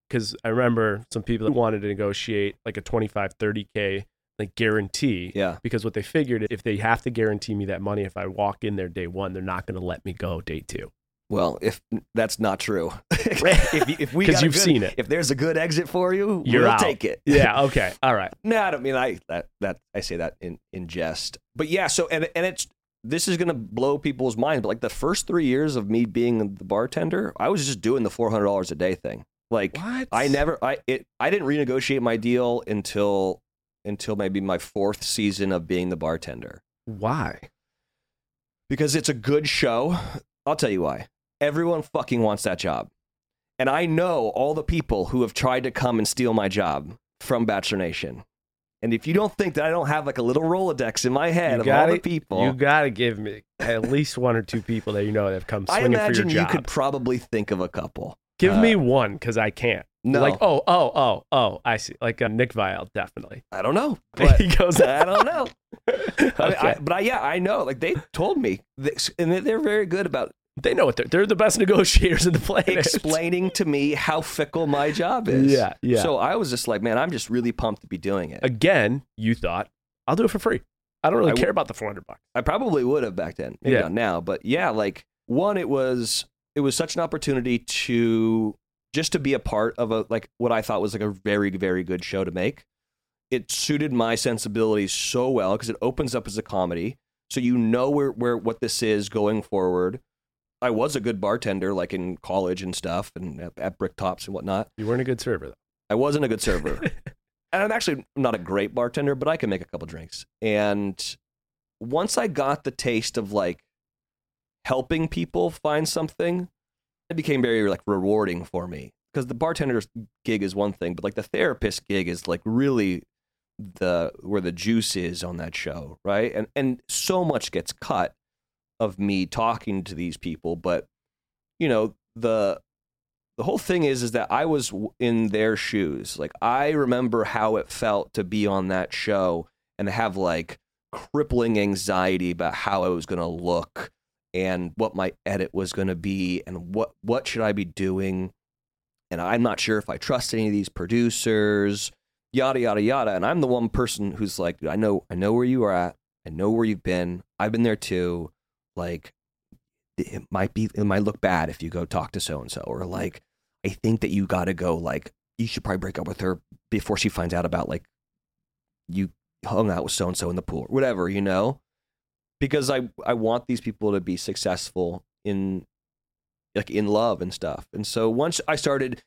because I remember some people that wanted to negotiate like a 25, 30K like guarantee. Yeah. Because what they figured, if they have to guarantee me that money, if I walk in there day one, they're not going to let me go day two. Well, if that's not true, if, if we 'Cause got a you've good- seen it. if there's a good exit for you, You're we'll out. take it. Yeah. Okay. All right. no, I don't mean I that that I say that in in jest, but yeah. So and and it's this is gonna blow people's minds. But like the first three years of me being the bartender, I was just doing the four hundred dollars a day thing. Like What? I never I it I didn't renegotiate my deal until until maybe my fourth season of being the bartender. Why? because it's a good show. I'll tell you why. Everyone fucking wants that job. And I know all the people who have tried to come and steal my job from Bachelor Nation. And if you don't think that I don't have like a little Rolodex in my head You of all gotta- the people, You got to give me at least one or two people that you know that have come I swinging for imagine your you could probably think of a couple. give uh, me one because I can't. No, Like, oh, oh, oh, oh, I see. Like uh, Nick Viall, definitely. I don't know. But he goes, I don't know. okay. I mean, I, but I, yeah, I know. Like they told me, This- and they're very good about they know what they're. They're the best negotiators in the planet. explaining to me how fickle my job is. Yeah, yeah. So I was just like, man, I'm just really pumped to be doing it. Again, you thought I'll do it for free. I don't really I care w- about the four hundred bucks. I probably would have back then, maybe Yeah. not now, but yeah, like one, it was it was such an opportunity to just to be a part of a like what I thought was like a very very good show to make. It suited my sensibilities so well because it opens up as a comedy, so you know where where what this is going forward. I was a good bartender, like in college and stuff, and at, at Bricktops and whatnot. You weren't a good server though. I wasn't a good server. and I'm actually not a great bartender, but I can make a couple drinks. And once I got the taste of like helping people find something, it became very like rewarding for me. because the bartender's gig is one thing, but like the therapist gig is like really the where the juice is on that show, right? And and so much gets cut of me talking to these people, but you know the the whole thing is is that I was in their shoes. Like I remember how it felt to be on that show and have like crippling anxiety about how I was going to look and what my edit was going to be and what what should I be doing. And I'm not sure if I trust any of these producers yada yada yada. And I'm the one person who's like I know I know where you are at. I know where you've been. I've been there too like it might be it might look bad if you go talk to so and so or like I think that you got to go like you should probably break up with her before she finds out about like you hung out with so and so in the pool or whatever you know because I I want these people to be successful in like in love and stuff. And so once I started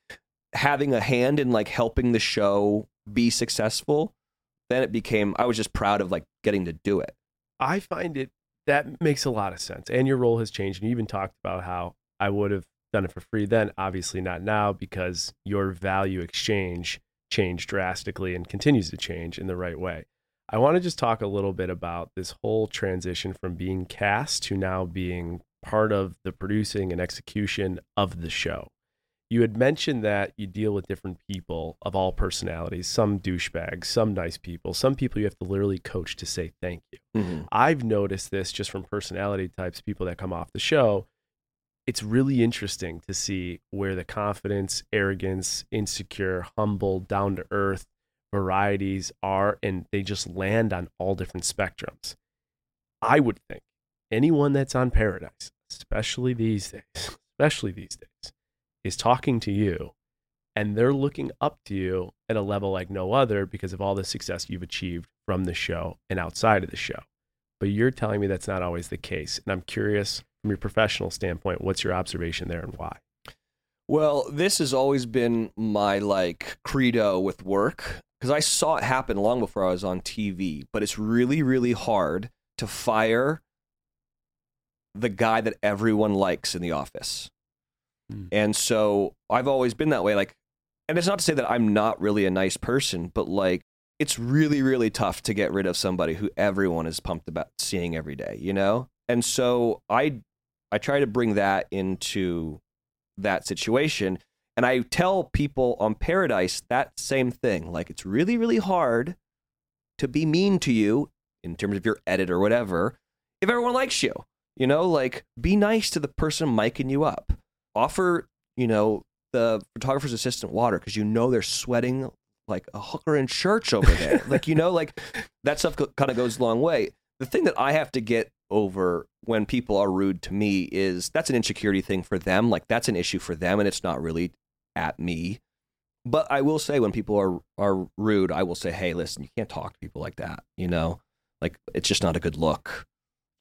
having a hand in like helping the show be successful, then it became I was just proud of like getting to do it. I find it that makes a lot of sense. And your role has changed. And you even talked about how I would have done it for free then, obviously not now because your value exchange changed drastically and continues to change in the right way. I want to just talk a little bit about this whole transition from being cast to now being part of the producing and execution of the show. You had mentioned that you deal with different people of all personalities, some douchebags, some nice people, some people you have to literally coach to say thank you. Mm-hmm. I've noticed this just from personality types, people that come off the show. It's really interesting to see where the confidence, arrogance, insecure, humble, down to earth varieties are, and they just land on all different spectrums. I would think anyone that's on Paradise, especially these days, especially these days, is talking to you and they're looking up to you at a level like no other because of all the success you've achieved from the show and outside of the show. But you're telling me that's not always the case. And I'm curious from your professional standpoint, what's your observation there and why? Well, this has always been my like credo with work because I saw it happen long before I was on TV, but it's really, really hard to fire the guy that everyone likes in the office. Mm. And so I've always been that way. Like, and it's not to say that I'm not really a nice person, but like, it's really, really tough to get rid of somebody who everyone is pumped about seeing every day, you know? And so I, I try to bring that into that situation. And I tell people on Paradise that same thing. Like, it's really, really hard to be mean to you in terms of your edit or whatever if everyone likes you. You know, like be nice to the person miking you up. Offer, you know, the photographer's assistant water because you know they're sweating like a hooker in church over there. like, you know, like that stuff kind of goes a long way. The thing that I have to get over when people are rude to me is that's an insecurity thing for them. Like that's an issue for them and it's not really at me. But I will say when people are are rude, I will say, "Hey, listen, you can't talk to people like that." You know, like it's just not a good look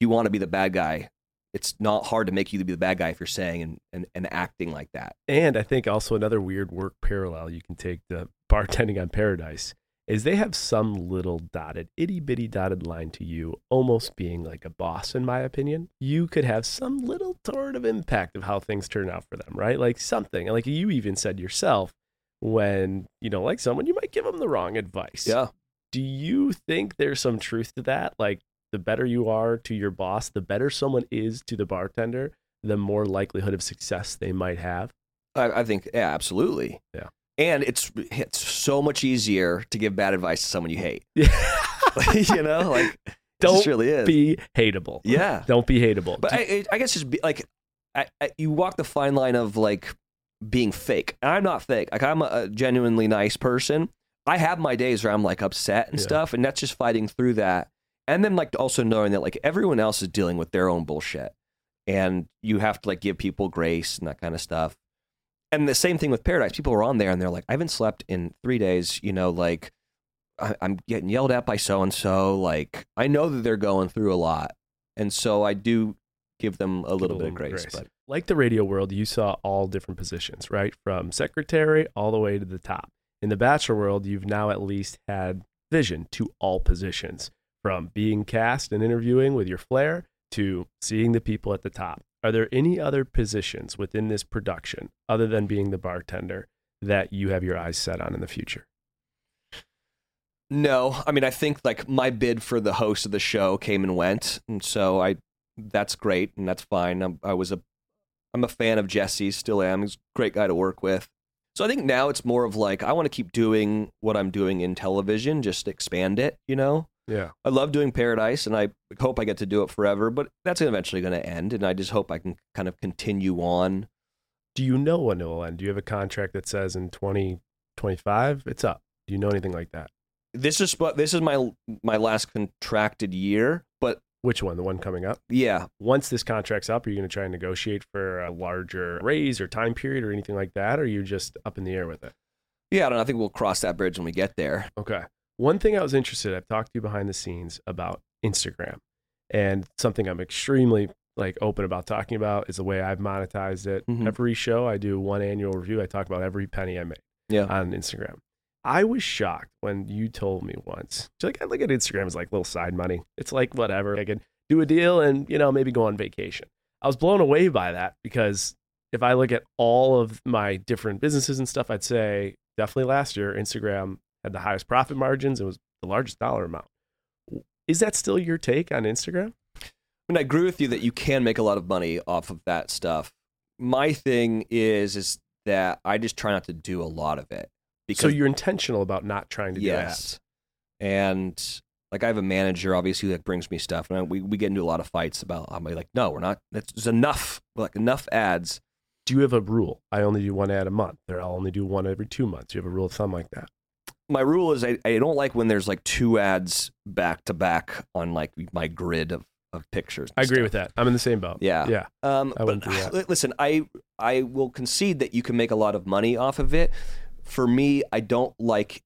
you want to be the bad guy, it's not hard to make you be the bad guy if you're saying and, and, and acting like that. And I think also another weird work parallel you can take the bartending on Paradise is they have some little dotted, itty bitty dotted line to you, almost being like a boss, in my opinion. You could have some little sort of impact of how things turn out for them, right? Like something, like you even said yourself, when you don't like someone, you might give them the wrong advice. Yeah. Do you think there's some truth to that? Like, the better you are to your boss, the better someone is to the bartender, the more likelihood of success they might have. I, I think, yeah, absolutely. Yeah. And it's it's so much easier to give bad advice to someone you hate. Yeah. you know, like don't really is. be hateable. Yeah. Don't be hateable. But I, I guess just be like, I, I, you walk the fine line of like being fake. And I'm not fake. Like I'm a, genuinely nice person. I have my days where I'm like upset and yeah. stuff, and that's just fighting through that and then like also knowing that like everyone else is dealing with their own bullshit. And you have to like give people grace and that kind of stuff. And the same thing with paradise. People are on there and they're like i haven't slept in three days you know like I, am getting yelled at by so and so like i know that they're going through a lot. And so i do give them a little bit of grace, grace. but like the radio world you saw all different positions right? From secretary all the way to the top. In the bachelor world you've now at least had vision to all positions from being cast and interviewing with your flair to seeing the people at the top. Are there any other positions within this production other than being the bartender that you have your eyes set on in the future? No, I mean I think like my bid for the host of the show came and went, and so I that's great and that's fine. I'm, I was a I'm a fan of Jesse, still am. He's a great guy to work with. So I think now it's more of like I want to keep doing what I'm doing in television, just expand it. You know, Yeah. I love doing Paradise, and I hope I get to do it forever. But that's eventually going to end, and I just hope I can kind of continue on. Do you know when it will end? Do you have a contract that says in 2025 it's up? Do you know anything like that? This is this is my my last contracted year, but Which one? The one coming up? yeah, Once this contract's up, are you going to try and negotiate for a larger raise or time period or anything like that? Or are you just up in the air with it? yeah. I don't know. I think we'll cross that bridge when we get there. Okay. One thing I was interested, I've talked to you behind the scenes about Instagram, and something I'm extremely like open about talking about is the way I've monetized it. Mhm. Every show I do one annual review, I talk about every penny I made Yeah. on Instagram. I was shocked when you told me once. Like, I look at Instagram as like little side money. It's like whatever. I could do a deal and, you know, maybe go on vacation. I was blown away by that because if I look at all of my different businesses and stuff, I'd say definitely last year, Instagram had the highest profit margins. It was the largest dollar amount. Is that still your take on Instagram? I mean, I agree with you that you can make a lot of money off of that stuff. My thing is is that I just try not to do a lot of it so you're intentional about not trying to do yes, ads. and like I have a manager obviously that brings me stuff, and we we get into a lot of fights about. I'm like, no, we're not. That's there's enough like enough ads. Do you have a rule? I only do one ad a month, or I'll only do one every two months. Do you have a rule of thumb like that? My rule is I, I don't like when there's like two ads back to back on like my grid of, of pictures. I agree stuff. with that. I'm in the same boat. Yeah. Yeah. Um, I but that. listen, I I will concede that you can make a lot of money off of it. For me, I don't like.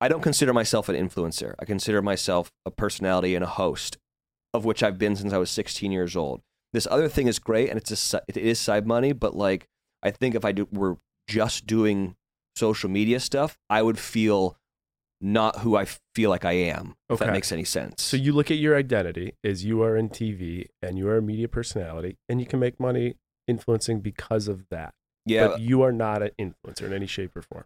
I don't consider myself an influencer. I consider myself a personality and a host, of which I've been since I was 16 years old. This other thing is great, and it's a it is side money. But like, I think if I do, were just doing social media stuff, I would feel not who I feel like I am. If that makes any sense. So you look at your identity as you are in TV and you are a media personality, and you can make money influencing because of that. yeah, But you are not an influencer in any shape or form.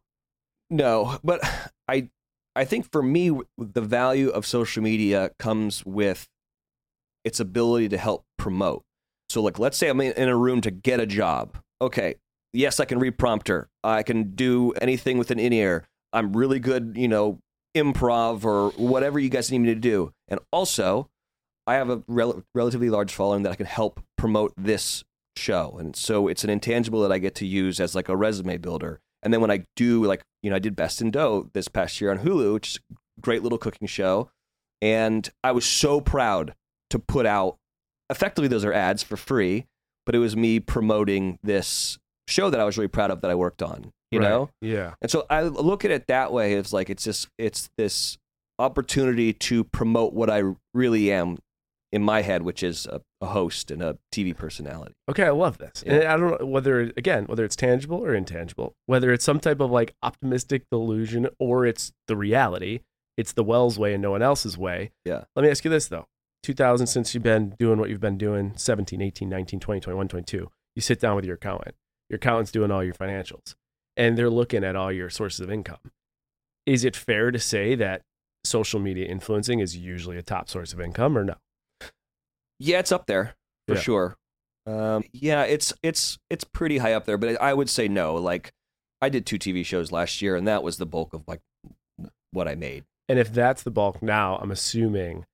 No, but I I think for me the value of social media comes with its ability to help promote. So like let's say I'm in a room to get a job. Okay, yes, I can read prompter. I can do anything with an in-ear. I'm really good, you know, improv or whatever you guys need me to do. And also, I have a rel- relatively large following that I can help promote this show. And so it's an intangible that I get to use as like a resume builder. And then when I do like, you know, I did Best in Dough this past year on Hulu, which is a great little cooking show. And I was so proud to put out effectively those are ads for free, but it was me promoting this show that I was really proud of that I worked on. You Right. know? Yeah. And so I look at it that way. It's like it's just it's this opportunity to promote what I really am in my head, which is a, a host and a TV personality. Okay, I love this. Yeah. And I don't know whether again, whether it's tangible or intangible, whether it's some type of like optimistic delusion or it's the reality, it's the Wells way and no one else's way. Yeah. Let me ask you this though. 2000 since you've been doing what you've been doing 17, 18, 19, 20, 21, 22. You sit down with your accountant. Your accountant's doing all your financials and they're looking at all your sources of income. Is it fair to say that social media influencing is usually a top source of income or no? Yeah, it's up there for Yeah. sure. Um, yeah, it's it's it's pretty high up there, but I would say no. Like I did two TV shows last year, and that was the bulk of like what I made. And if that's the bulk now, I'm assuming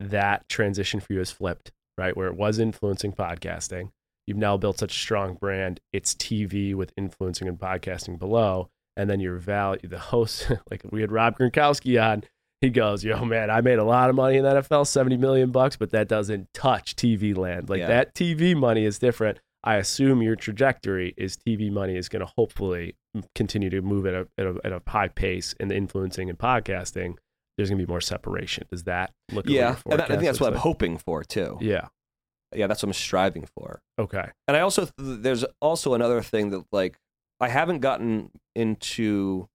that transition for you has flipped, right? Where it was influencing podcasting. You've now built such a strong brand. It's TV with influencing and podcasting below. And then your value, the host, like we had Rob Gronkowski on, he goes, Yo, man, I made a lot of money in the NFL, 70 million bucks, but that doesn't touch TV land. Like Yeah. that TV money is different. I assume your trajectory is TV money is going to hopefully continue to move at a, at a, at a high pace in the influencing and podcasting there's gonna be more separation. Does that look? yeah, and I think that's what I'm hoping for too. Yeah. Yeah, that's what I'm striving for. Okay. And I also there's also another thing that like I haven't gotten into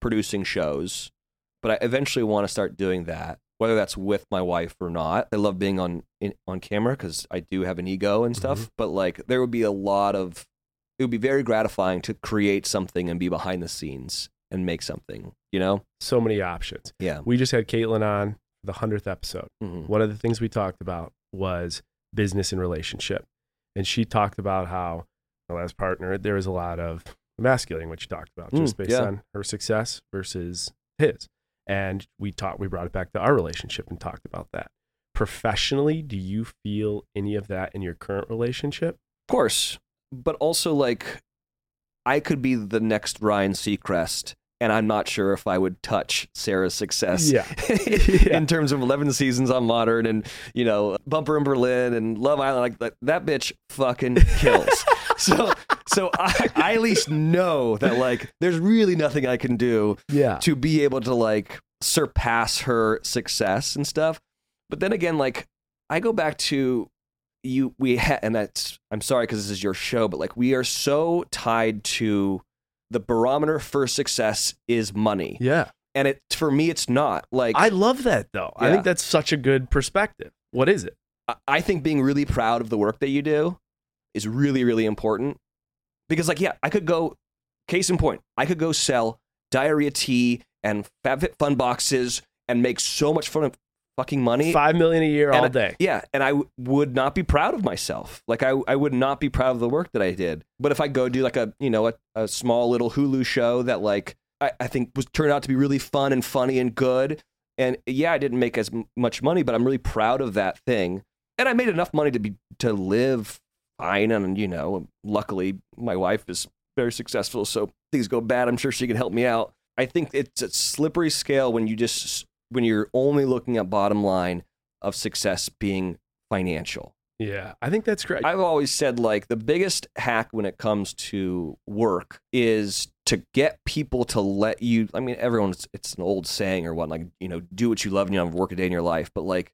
producing shows, but I eventually want to start doing that. Whether that's with my wife or not. I love being on in, on camera because I do have an ego and stuff. Mhm. But like, there would be a lot of. It would be very gratifying to create something and be behind the scenes and make something. You know? So many options. Yeah. We just had Kaitlyn on the 100th episode. Mhm. One of the things we talked about was business and relationship. And she talked about how, well, as partner, there was a lot of emasculating, what you talked about, just Mm, based yeah. on her success versus his. And we talked, we brought it back to our relationship and talked about that. Professionally, do you feel any of that in your current relationship? Of course, but also like, I could be the next Ryan Seacrest, and I'm not sure if I would touch Sarah's success. Yeah. in terms of 11 seasons on Modern and you know Bumper in Berlin and Love Island, like that, that bitch fucking kills. so, so I, I at least know that like there's really nothing I can do Yeah. to be able to like surpass her success and stuff. But then again, like I go back to you, we ha- and that's I'm sorry because this is your show, but like we are so tied to the barometer for success is money, Yeah. and it for me it's not like I love that though. I think that's such a good perspective. What is it? I- I think being really proud of the work that you do is really, really important. Because, like, yeah, I could go, case in point, I could go sell diarrhea tea and FabFitFun boxes and make so much fun fucking money. Five million a year And all I- day. Yeah, and I w- would not be proud of myself. Like I, I would not be proud of the work that I did. But if I go do like a, you know, a, a small little Hulu show that like I, I think was turned out to be really fun and funny and good, and yeah, I didn't make as m- much money, but I'm really proud of that thing, and I made enough money to be to live fine, and you know, luckily my wife is very successful, so things go bad, I'm sure she can help me out. I think it's a slippery scale when you just when you're only looking at bottom line of success being financial. Yeah. I think that's great. I've always said like the biggest hack when it comes to work is to get people to let you I mean everyone's it's an old saying or what like you know do what you love and you don't have to work a day in your life but like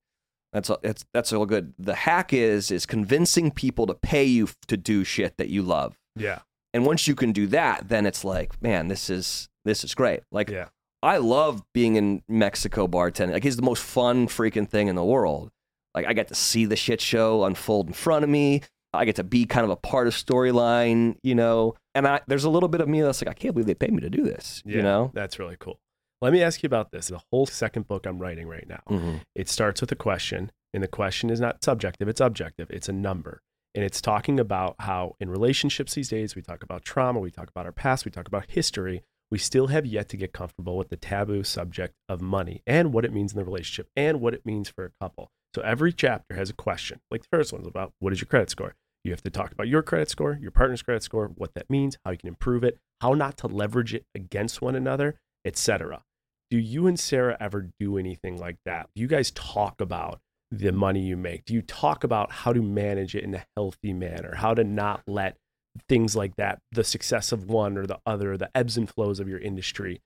that's all, that's that's all good. The hack is is convincing people to pay you to do shit that you love. yeah. And once you can do that then it's like man this is this is great. Like Yeah. I love being in Mexico bartending. Like it's the most fun freaking thing in the world. Like I get to see the shit show unfold in front of me. I get to be kind of a part of storyline, you know. And I there's a little bit of me that's like, I can't believe they paid me to do this. Yeah. You know? That's really cool. Let me ask you about this. The whole second book I'm writing right now. Mm-hmm. It starts with a question, and the question is not subjective, it's objective. It's a number. And it's talking about how in relationships these days, we talk about trauma, we talk about our past, we talk about history. We still have yet to get comfortable with the taboo subject of money and what it means in the relationship and what it means for a couple. So every chapter has a question. Like the first one's about what is your credit score? You have to talk about your credit score, your partner's credit score, what that means, how you can improve it, how not to leverage it against one another, etc. Do you and Sarah ever do anything like that? Do you guys talk about the money you make? Do you talk about how to manage it in a healthy manner? How to not let things like that, the success of one or the other, the ebbs and flows of your industry,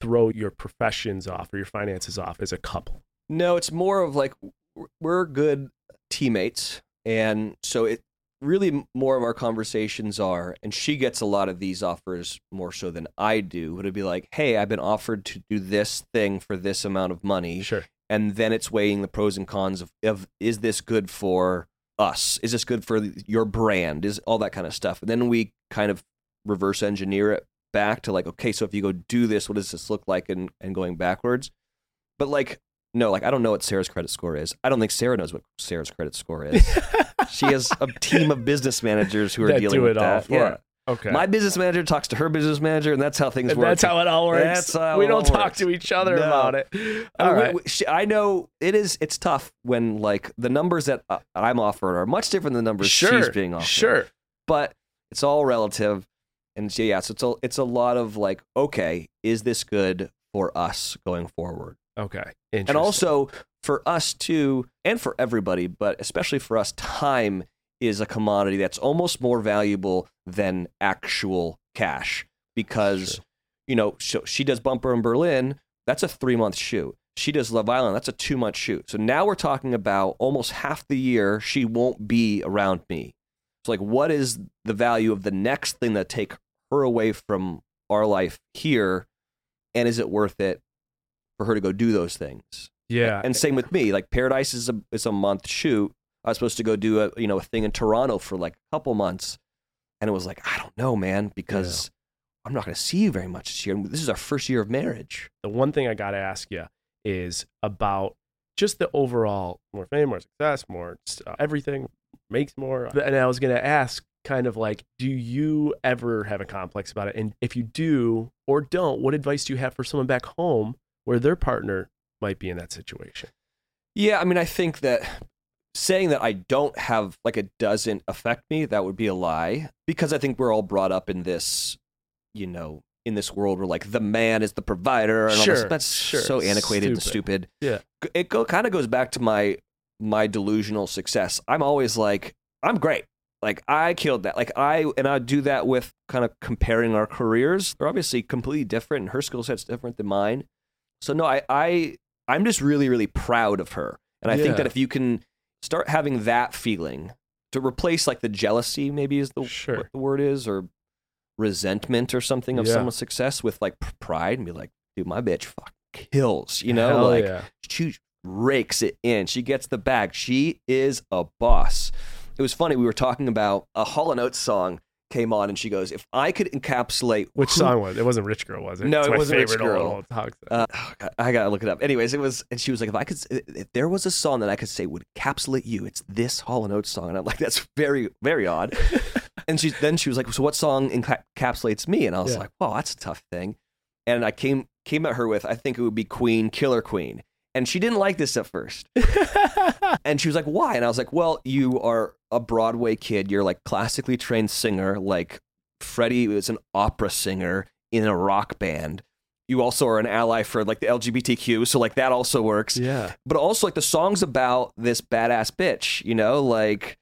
throw your professions off or your finances off as a couple? No, it's more of like we're good teammates, and so it really more of our conversations are, and she gets a lot of these offers more so than I do. Would it be like, hey, I've been offered to do this thing for this amount of money, Sure. and then it's weighing the pros and cons of, of is this good for us? Is this good for your brand? Is all that kind of stuff, and then we kind of reverse engineer it back to like, okay, so if you go do this, what does this look like, and and going backwards. But like, no, like I don't know what Sarah's credit score is. I don't think Sarah knows what Sarah's credit score is. she has a team of business managers who are That dealing do with it all that. for yeah. her. Okay. My business manager talks to her business manager, and that's how things And work. that's how it all works. We don't all talk works. to each other No. about it. I mean, we- right. we- she- I know it is. It's tough when like the numbers that uh, I'm offered are much different than the numbers Sure. she's being offered. Sure. but it's all relative. And yeah, so it's a, it's a lot of like, okay, is this good for us going forward? Okay. And also for us too, and for everybody, but especially for us, time is a commodity that's almost more valuable than actual cash because, Sure. you know, so she does Bumper in Berlin. That's a three month shoot. She does Love Island. That's a two month shoot. So now we're talking about almost half the year she won't be around me. So like, what is the value of the next thing that take her away from our life here, and is it worth it for her to go do those things? Yeah. And same with me. Like Paradise is a is a month shoot. I was supposed to go do a you know a thing in Toronto for like a couple months, and it was like I don't know, man, because I'm not going to see you very much this year. This is our first year of marriage. the one thing I got to ask you is about just the overall more fame, more success, more uh, everything makes more. And I was going to ask kind of like, do you ever have a complex about it? And if you do or don't, what advice do you have for someone back home where their partner might be in that situation? Yeah, I mean, I think that saying that I don't have like it doesn't affect me, that would be a lie because I think we're all brought up in this, you know, in this world where like the man is the provider and all Sure, this. That's sure. so antiquated and Stupid. stupid. Yeah. It go, kind of goes back to my my delusional success. I'm always like, I'm great. Like I killed that. Like I and I do that with kind of comparing our careers. They're obviously completely different and her skill set's different than mine. So no, I I I'm just really really proud of her. And I think that if you can start having that feeling to replace like the jealousy maybe is the Sure. what the word is or resentment or something of Yeah. someone's success with like pride and be like, dude, my bitch fuck kills, you know? Hell like yeah. she rakes it in. She gets the bag. She is a boss. It was funny. We were talking about a Hall and Oates song came on, and she goes, "If I could encapsulate Which who- song was it? Wasn't Rich Girl, was it? No, It's it my wasn't Rich Girl. Uh, oh, God, I gotta look it up. Anyways, it was, and she was like, "If I could, if there was a song that I could say would encapsulate you, it's this Hall and Oates song." And I'm like, "That's very, very odd." and she then she was like, "So what song encapsulates me?" And I was Yeah. like, "Well, that's a tough thing." And I came came at her with, "I think it would be Queen, Killer Queen." And she didn't like this at first. And she was like, "Why?" And I was like, "Well, you are a Broadway kid. You're like classically trained singer. Like Freddie was an opera singer in a rock band. You also are an ally for like the LGBTQ, so like that also works. yeah. But also like the songs about this badass bitch, you know, like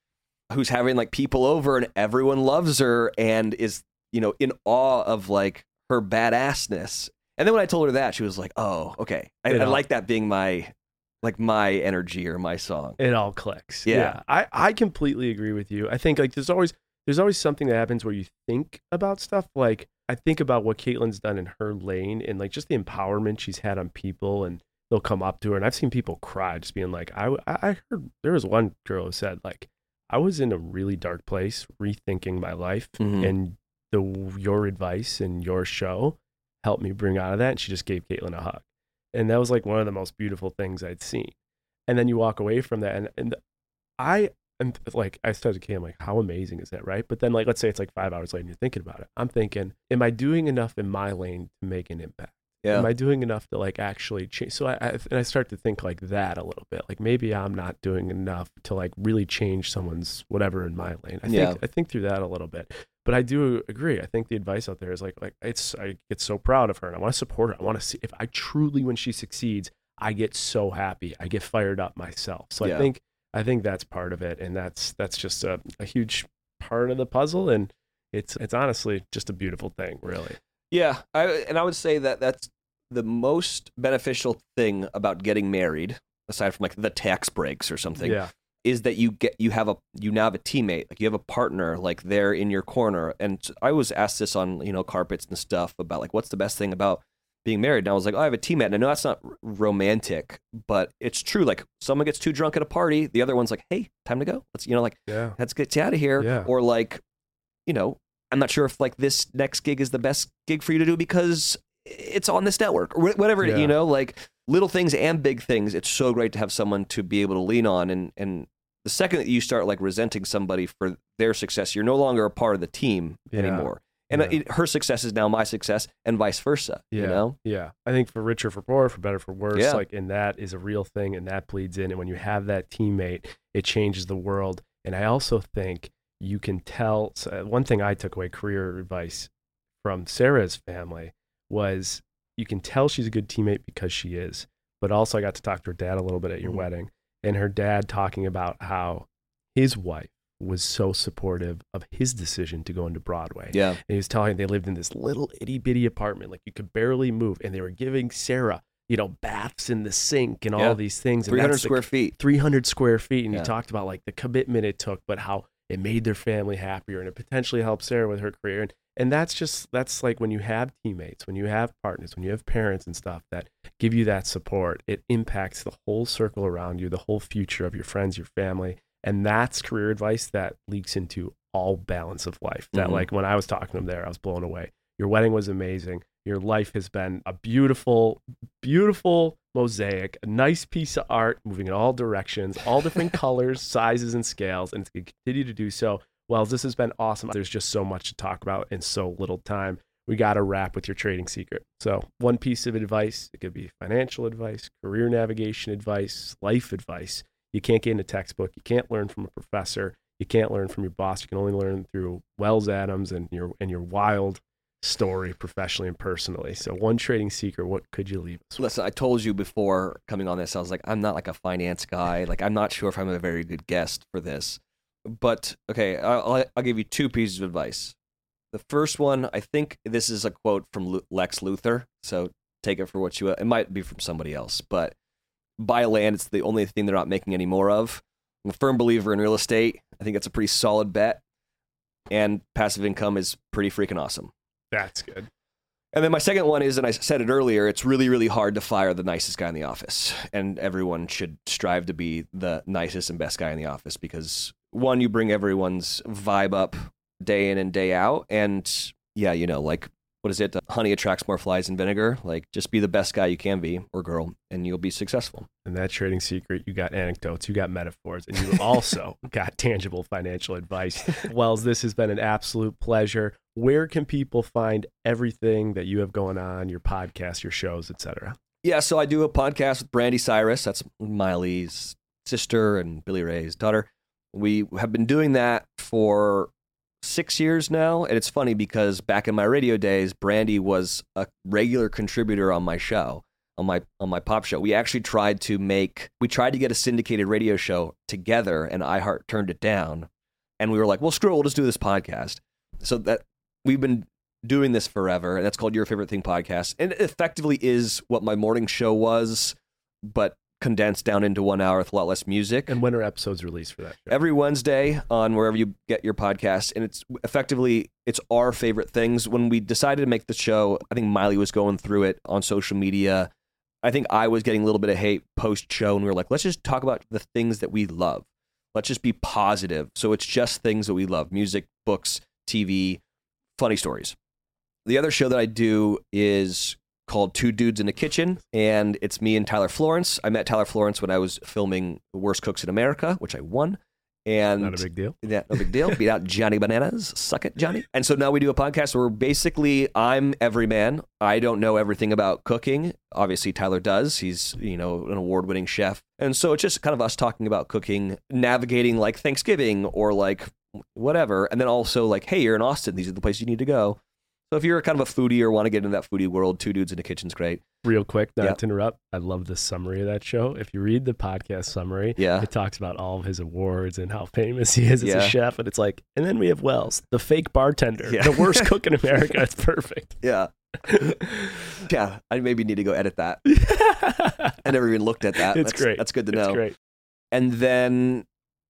who's having like people over and everyone loves her and is you know in awe of like her badassness. And then when I told her that, she was like, "Oh, okay. I, I all- like that being my like my energy or my song." it all clicks. Yeah. I, I completely agree with you. I think like there's always there's always something that happens where you think about stuff. Like I think about what Kaitlyn's done in her lane and like just the empowerment she's had on people and they'll come up to her and I've seen people cry just being like I I heard there was one girl who said like I was in a really dark place rethinking my life Mhm. and the your advice and your show helped me bring out of that and she just gave Kaitlyn a hug. And that was like one of the most beautiful things I'd seen. And then you walk away from that and, and I am like I started to I'm like, how amazing is that, right? But then like let's say it's like five hours later and you're thinking about it. I'm thinking, am I doing enough in my lane to make an impact? Yeah. Am I doing enough to like actually change? So I, I and I start to think like that a little bit. Like maybe I'm not doing enough to like really change someone's whatever in my lane. I think Yeah. I think through that a little bit. But I do agree. I think the advice out there is like like it's I get so proud of her and I want to support her. I want to see if I truly when she succeeds, I get so happy. I get fired up myself. So Yeah. I think I think that's part of it and that's that's just a, a huge part of the puzzle and it's it's honestly just a beautiful thing, really. Yeah, I, and I would say that that's the most beneficial thing about getting married, aside from like the tax breaks or something, Yeah. Is that you get you have a you now have a teammate, like you have a partner, like there in your corner. And I was asked this on you know carpets and stuff about like what's the best thing about being married, and I was like, oh, I have a teammate. And I know that's not romantic, but it's true. Like someone gets too drunk at a party, the other one's like, hey, time to go. Let's you know like Yeah. let's get you out of here. Yeah. Or like, you know, I'm not sure if like this next gig is the best gig for you to do because it's on this network or whatever. Yeah. You know, like little things and big things. It's so great to have someone to be able to lean on. And and the second that you start like resenting somebody for their success, you're no longer a part of the team Yeah. anymore. And Yeah. it, her success is now my success, and vice versa. Yeah. You know, Yeah. I think for richer, for poorer, for better, for worse, Yeah. like, and that is a real thing and that bleeds in. And when you have that teammate, it changes the world. And I also think you can tell so uh, one thing I took away career advice from Sarah's family was you can tell she's a good teammate because she is. But also, I got to talk to her dad a little bit at your Mhm. wedding, and her dad talking about how his wife was so supportive of his decision to go into Broadway. yeah, And he was telling they lived in this little itty bitty apartment, like you could barely move, and they were giving Sarah, you know, baths in the sink and Yeah. all these things. Three hundred that's the- square feet. 300 square feet. And Yeah. you talked about like the commitment it took, but how it made their family happier and it potentially helped Sarah with her career. And and that's just that's like when you have teammates, when you have partners, when you have parents and stuff that give you that support, it impacts the whole circle around you, the whole future of your friends, your family. And that's career advice that leaks into all balance of life. That Mhm. like when I was talking to him there, I was blown away. Your wedding was amazing. Your life has been a beautiful, beautiful mosaic, a nice piece of art moving in all directions, all different colors, sizes, and scales, and it's going to continue to do so. Wells, this has been awesome. There's just so much to talk about in so little time. We got to wrap with your trading secret. So, one piece of advice it could be financial advice, career navigation advice, life advice. You can't get in a textbook. You can't learn from a professor. You can't learn from your boss. You can only learn through Wells Adams and your and your wild story professionally and personally. So, one trading secret, what could you leave us? Listen, I told you before coming on this, I was like, I'm not like a finance guy. Like, I'm not sure if I'm a very good guest for this. But okay, I'll, I'll give you two pieces of advice. The first one, I think this is a quote from Lex Luthor. So take it for what you. It might be from somebody else, but buy land. It's the only thing they're not making any more of. I'm a firm believer in real estate. I think it's a pretty solid bet, and passive income is pretty freaking awesome. That's good. And then my second one is, and I said it earlier, it's really, really hard to fire the nicest guy in the office. And everyone should strive to be the nicest and best guy in the office because one, you bring everyone's vibe up day in and day out. And yeah, you know, like, what is it? Honey attracts more flies than vinegar. Like, just be the best guy you can be or girl, and you'll be successful. In that trading secret, you got anecdotes, you got metaphors, and you also got tangible financial advice. Wells, this has been an absolute pleasure. Where can people find everything that you have going on, your podcast, your shows, etc.? Yeah, so I do a podcast with Brandi Cyrus. That's Miley's sister and Billy Ray's daughter. We have been doing that for six years now. And it's funny because back in my radio days, Brandi was a regular contributor on my show, on my on my pop show. We actually tried to make we tried to get a syndicated radio show together and iHeart turned it down. And we were like, well screw it, we'll just do this podcast. So that we've been doing this forever, and that's called Your Favorite Thing Podcast. And it effectively is what my morning show was, but condensed down into one hour with a lot less music. And when are episodes released for that? Show? Every Wednesday on wherever you get your podcast, and it's effectively it's our favorite things. When we decided to make the show, I think Miley was going through it on social media. I think I was getting a little bit of hate post show, and we were like, let's just talk about the things that we love. Let's just be positive. So it's just things that we love: music, books, TV, funny stories. The other show that I do is called Two Dudes in the Kitchen, and it's me and Tyler Florence. I met Tyler Florence when I was filming The Worst Cooks in America, which I won. And Not a big deal. yeah, no big deal. Beat out Johnny Bananas. Suck it, Johnny. And so now we do a podcast where basically I'm every man. I don't know everything about cooking. Obviously, Tyler does. He's, you know, an award winning chef. And so it's just kind of us talking about cooking, navigating like Thanksgiving or like whatever. And then also like, hey, you're in Austin. These are the places you need to go. So if you're kind of a foodie or want to get into that foodie world, Two Dudes in the Kitchen's great. Real quick, not Yeah. to interrupt, I love the summary of that show. If you read the podcast summary, Yeah. it talks about all of his awards and how famous he is as Yeah. a chef. And it's like, and then we have Wells, the fake bartender, Yeah. the worst cook in America. It's perfect. Yeah. Yeah. I maybe need to go edit that. I never even looked at that. It's that's, great. That's good to It's know. great. And then,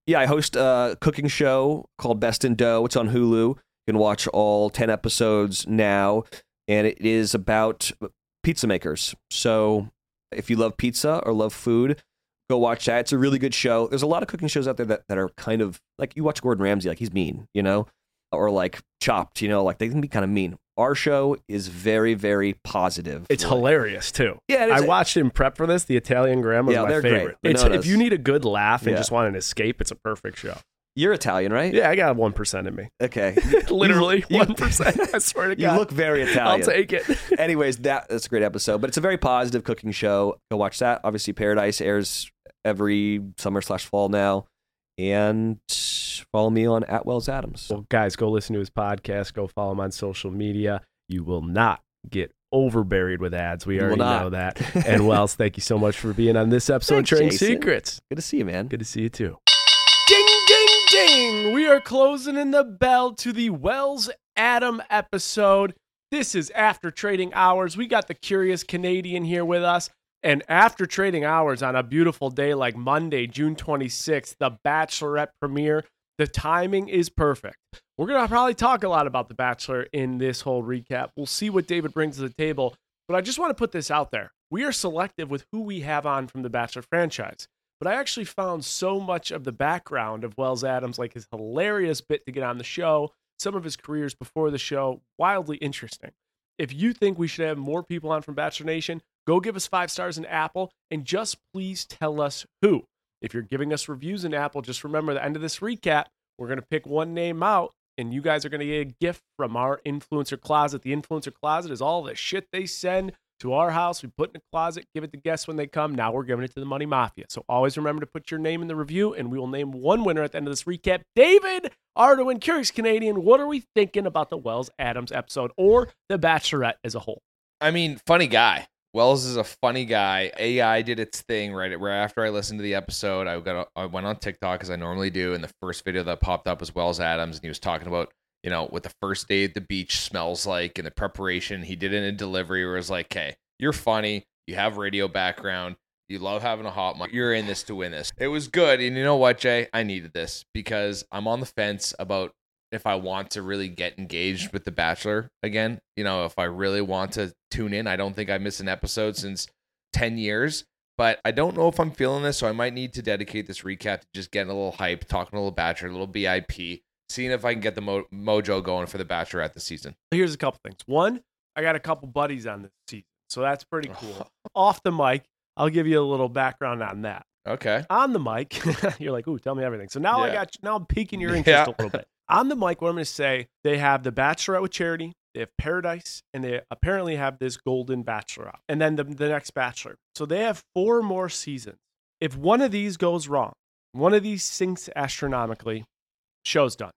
yeah, I host a cooking show called Best in Dough. It's on Hulu. You can watch all 10 episodes now. And it is about pizza makers. So if you love pizza or love food, go watch that. It's a really good show. There's a lot of cooking shows out there that, that are kind of like you watch Gordon Ramsay, like he's mean, you know, or like Chopped, you know, like they can be kind of mean. Our show is very, very positive. It's Like- hilarious too. Yeah, I watched in prep for this. The Italian Grandma is Yeah, my favorite. It's, if you need a good laugh and Yeah. just want an escape, it's a perfect show. You're Italian, right? Yeah, I got one percent in me. Okay. Literally one percent. I swear to God, You look very Italian. I'll take it. Anyways, that that's a great episode, but it's a very positive cooking show. Go watch that. Obviously, Paradise airs every summer slash fall now, and follow me on at Wells Adams. Well, guys, go listen to his podcast. Go follow him on social media. You will not get overburied with ads. We already know that. and Wells, thank you so much for being on this episode of Thanks, Trading. Secrets. Good to see you, man. Good to see you too. Ding. We are closing in the bell to the Wells Adam episode. This is After Trading Hours. We got the Curious Canadian here with us. And after trading hours on a beautiful day like Monday, June 26th, the Bachelorette premiere The timing is perfect. We're going to probably talk a lot about The Bachelor in this whole recap. We'll see what David brings to the table. But I just want to put this out there. We are selective with who we have on from the Bachelor franchise. But I actually found so much of the background of Wells Adams, like his hilarious bit to get on the show, some of his careers before the show, wildly interesting. If you think we should have more people on from Bachelor Nation, go give us five stars in Apple and just please tell us who. If you're giving us reviews in Apple, just remember the end of this recap, we're going to pick one name out and you guys are going to get a gift from our influencer closet. The influencer closet is all the shit they send to our house. We put in a closet, give it to guests when they come. Now we're giving it to the Money Mafia. So always remember to put your name in the review, and we will name one winner at the end of this recap. David Ardoin, Curious Canadian, what are we thinking about the Wells Adams episode or The Bachelorette as a whole? I mean, funny guy. Wells is a funny guy. AI did its thing right right after I listened to the episode. I got I went on TikTok as I normally do, and the first video that popped up was Wells Adams, and he was talking about you know what the first day at the beach smells like and the preparation. He did it in a delivery where it was like, hey, you're funny. You have radio background. You love having a hot mic. You're in this to win this." It was good, and you know what, Jay? I needed this because I'm on the fence about if I want to really get engaged with The Bachelor again, you know, if I really want to tune in, I don't think I missed an episode since 10 years, but I don't know if I'm feeling this. So I might need to dedicate this recap to just getting a little hype, talking a little Bachelor, a little BIP, seeing if I can get the mo- mojo going for The Bachelorette this season. Here's a couple things. One, I got a couple buddies on this season, so that's pretty cool. Off the mic, I'll give you a little background on that. Okay. On the mic, you're like, "Ooh, tell me everything." So now I Yeah. got now I'm piquing your interest Yeah. a little bit. On the mic, what I'm going to say, they have the Bachelorette with Charity, they have Paradise, and they apparently have this Golden Bachelorette, and then the, the next Bachelor. So they have four more seasons. If one of these goes wrong, one of these sinks astronomically, show's done.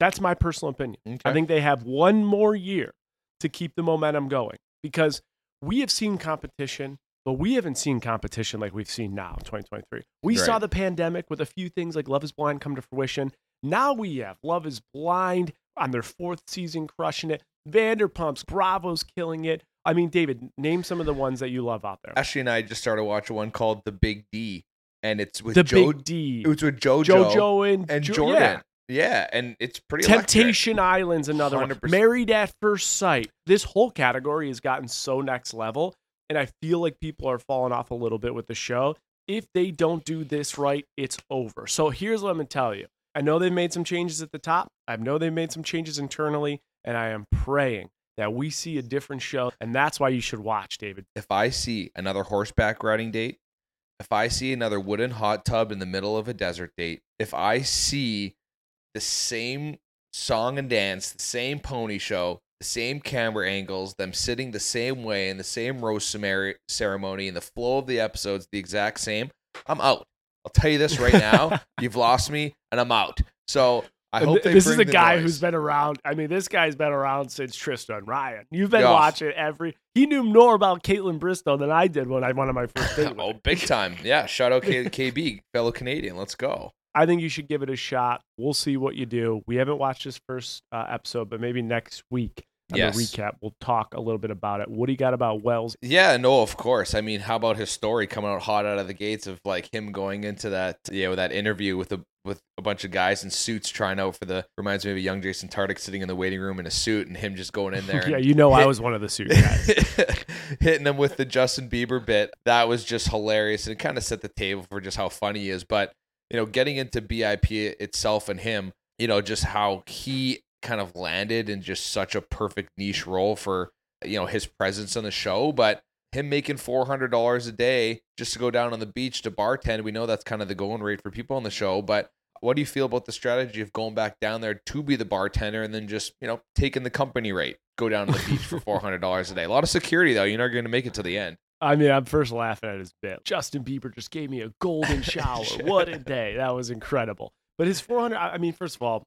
That's my personal opinion. I think they have one more year to keep the momentum going because we have seen competition, but we haven't seen competition like we've seen now 2023. We saw the pandemic with a few things like Love is Blind come to fruition. Now we have Love is Blind on their fourth season, crushing it. Vanderpumps, Bravo's killing it. I mean, David, name some of the ones that you love out there. Ashley and I just started watching one called The Big D, and it's with the Joe. Big D, It was with JoJo, JoJo and, and Jo- Jordan. yeah. Yeah. and it's pretty electric. Temptation Island's another one. 100%. Married at First Sight. This whole category has gotten so next level, and I feel like people are falling off a little bit with the show. If they don't do this right, it's over. So here's what I'm gonna tell you. I know they've made some changes at the top. I know they've made some changes internally, and I am praying that we see a different show, and that's why you should watch, David. if I see another horseback riding date, if I see another wooden hot tub in the middle of a desert date, if I see the same song and dance, the same pony show, the same camera angles, them sitting the same way in the same rose ceremony, and the flow of the episodes the exact same, I'm out. I'll tell you this right now. You've lost me, and I'm out. So I hope this is a the guy noise. who's been around. I mean, this guy's been around since Trista Rehn. You've been Yeah. watching every. He knew more about Kaitlyn Bristowe than I did when I went on my first date. oh, big time. Yeah. Shout out K- KB, fellow Canadian. Let's go. I think you should give it a shot. We'll see what you do. We haven't watched this first uh, episode, but maybe next week on Yes. the recap, we'll talk a little bit about it. What do you got about Wells? Yeah, no, of course. I mean, how about his story coming out hot out of the gates of like him going into that, you know, that interview with a with a bunch of guys in suits trying out for the reminds me of a young Jason Tartick sitting in the waiting room in a suit and him just going in there. yeah, you know I was one of the suit guys. hitting him with the Justin Bieber bit. That was just hilarious and it kind of set the table for just how funny he is. But you know, getting into BIP itself and him, you know, just how he kind of landed in just such a perfect niche role for you know his presence on the show, but him making four hundred dollars a day just to go down on the beach to bartend, we know that's kind of the going rate for people on the show. But what do you feel about the strategy of going back down there to be the bartender and then just you know taking the company rate, go down to the beach for four hundred dollars a day? A lot of security though. You're not going to make it to the end. I mean, I'm first laughing at his bit. Justin Bieber just gave me a golden shower. what a day. That was incredible. But his 400, I I mean, first of all,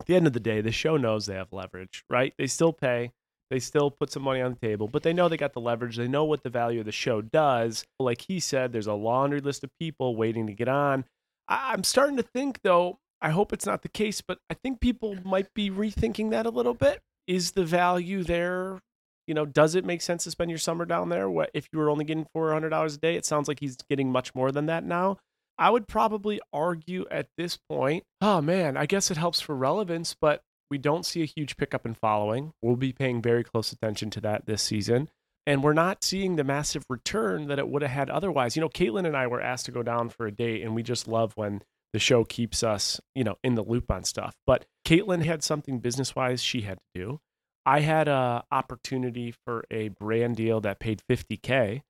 at the end of the day, the show knows they have leverage, right? They still pay, they still put some money on the table, but they know they got the leverage. They know what the value of the show does. Like he said, there's a laundry list of people waiting to get on. I'm starting to think, though, I hope it's not the case, but I think people might be rethinking that a little bit. Is the value there you know, does it make sense to spend your summer down there? What if you were only getting four hundred dollars a day? It sounds like he's getting much more than that now. I would probably argue at this point, oh man, I guess it helps for relevance, but we don't see a huge pickup in following. We'll be paying very close attention to that this season. And we're not seeing the massive return that it would have had otherwise. You know, Kaitlyn and I were asked to go down for a date, and we just love when the show keeps us, you know, in the loop on stuff. But Kaitlyn had something business wise she had to do. I had a opportunity for a brand deal that paid 50k,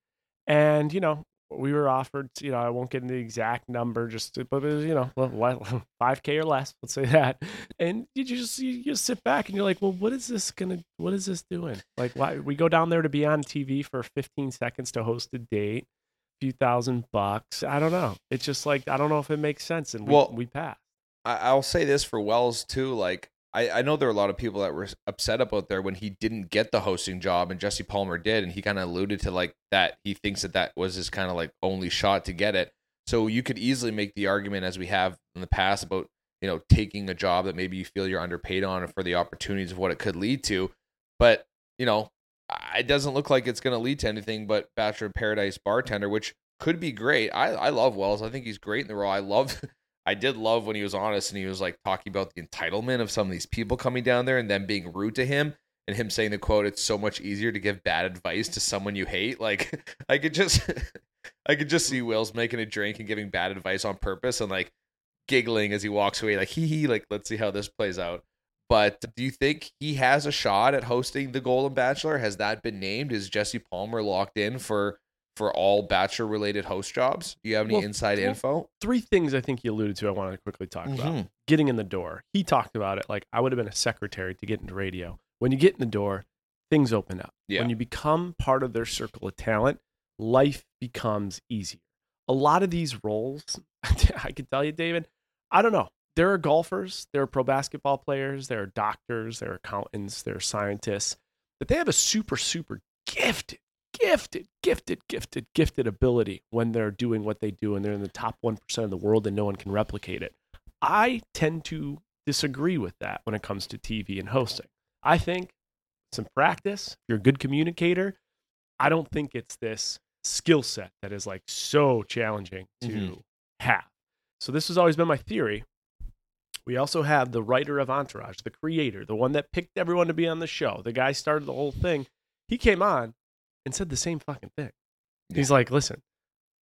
and you know, we were offered, you know, I won't get into the exact number, just to, but it was, you know, five k or less. Let's say that, and you just you just sit back and you're like, well, what is this gonna, what is this doing? Like, why we go down there to be on TV for 15 seconds to host a date, a few thousand bucks. I don't know. It's just like I don't know if it makes sense, and we, Well, we pass. I, I'll say this for Wells too. Like I, I know there are a lot of people that were upset about there when he didn't get the hosting job and Jesse Palmer did, and he kind of alluded to like that he thinks that that was his kind of like only shot to get it. So you could easily make the argument as we have in the past about you know taking a job that maybe you feel you're underpaid on or for the opportunities of what it could lead to, but you know it doesn't look like it's going to lead to anything but Bachelor in Paradise bartender, which could be great. I I love Wells. I think he's great in the role. I love. I did love when he was honest and he was like talking about the entitlement of some of these people coming down there and then being rude to him and him saying the quote, "It's so much easier to give bad advice to someone you hate." Like I could just, I could just see Wells making a drink and giving bad advice on purpose and like giggling as he walks away, like hee hee, like let's see how this plays out. But do you think he has a shot at hosting the Golden Bachelor? Has that been named? Is Jesse Palmer locked in for for all Bachelor related host jobs? Do you have any Well, inside well, info? Three things I think you alluded to. I want to quickly talk about. Mhm. getting in the door. He talked about it like I would have been a secretary to get into radio. When you get in the door, things open up. Yeah. When you become part of their circle of talent, life becomes easier. A lot of these roles, I can tell you, David, I don't know. There are golfers, there are pro basketball players, there are doctors, there are accountants, there are scientists, but they have a super, super gifted, gifted, gifted, gifted, gifted ability when they're doing what they do and they're in the top 1% of the world and no one can replicate it. I tend to disagree with that when it comes to TV and hosting. I think some practice, you're a good communicator, I don't think it's this skill set that is like so challenging to Mhm. have. So this has always been my theory. We also have the writer of Entourage, the creator, the one that picked everyone to be on the show. The guy started the whole thing. He came on and said the same fucking thing. He's like, listen,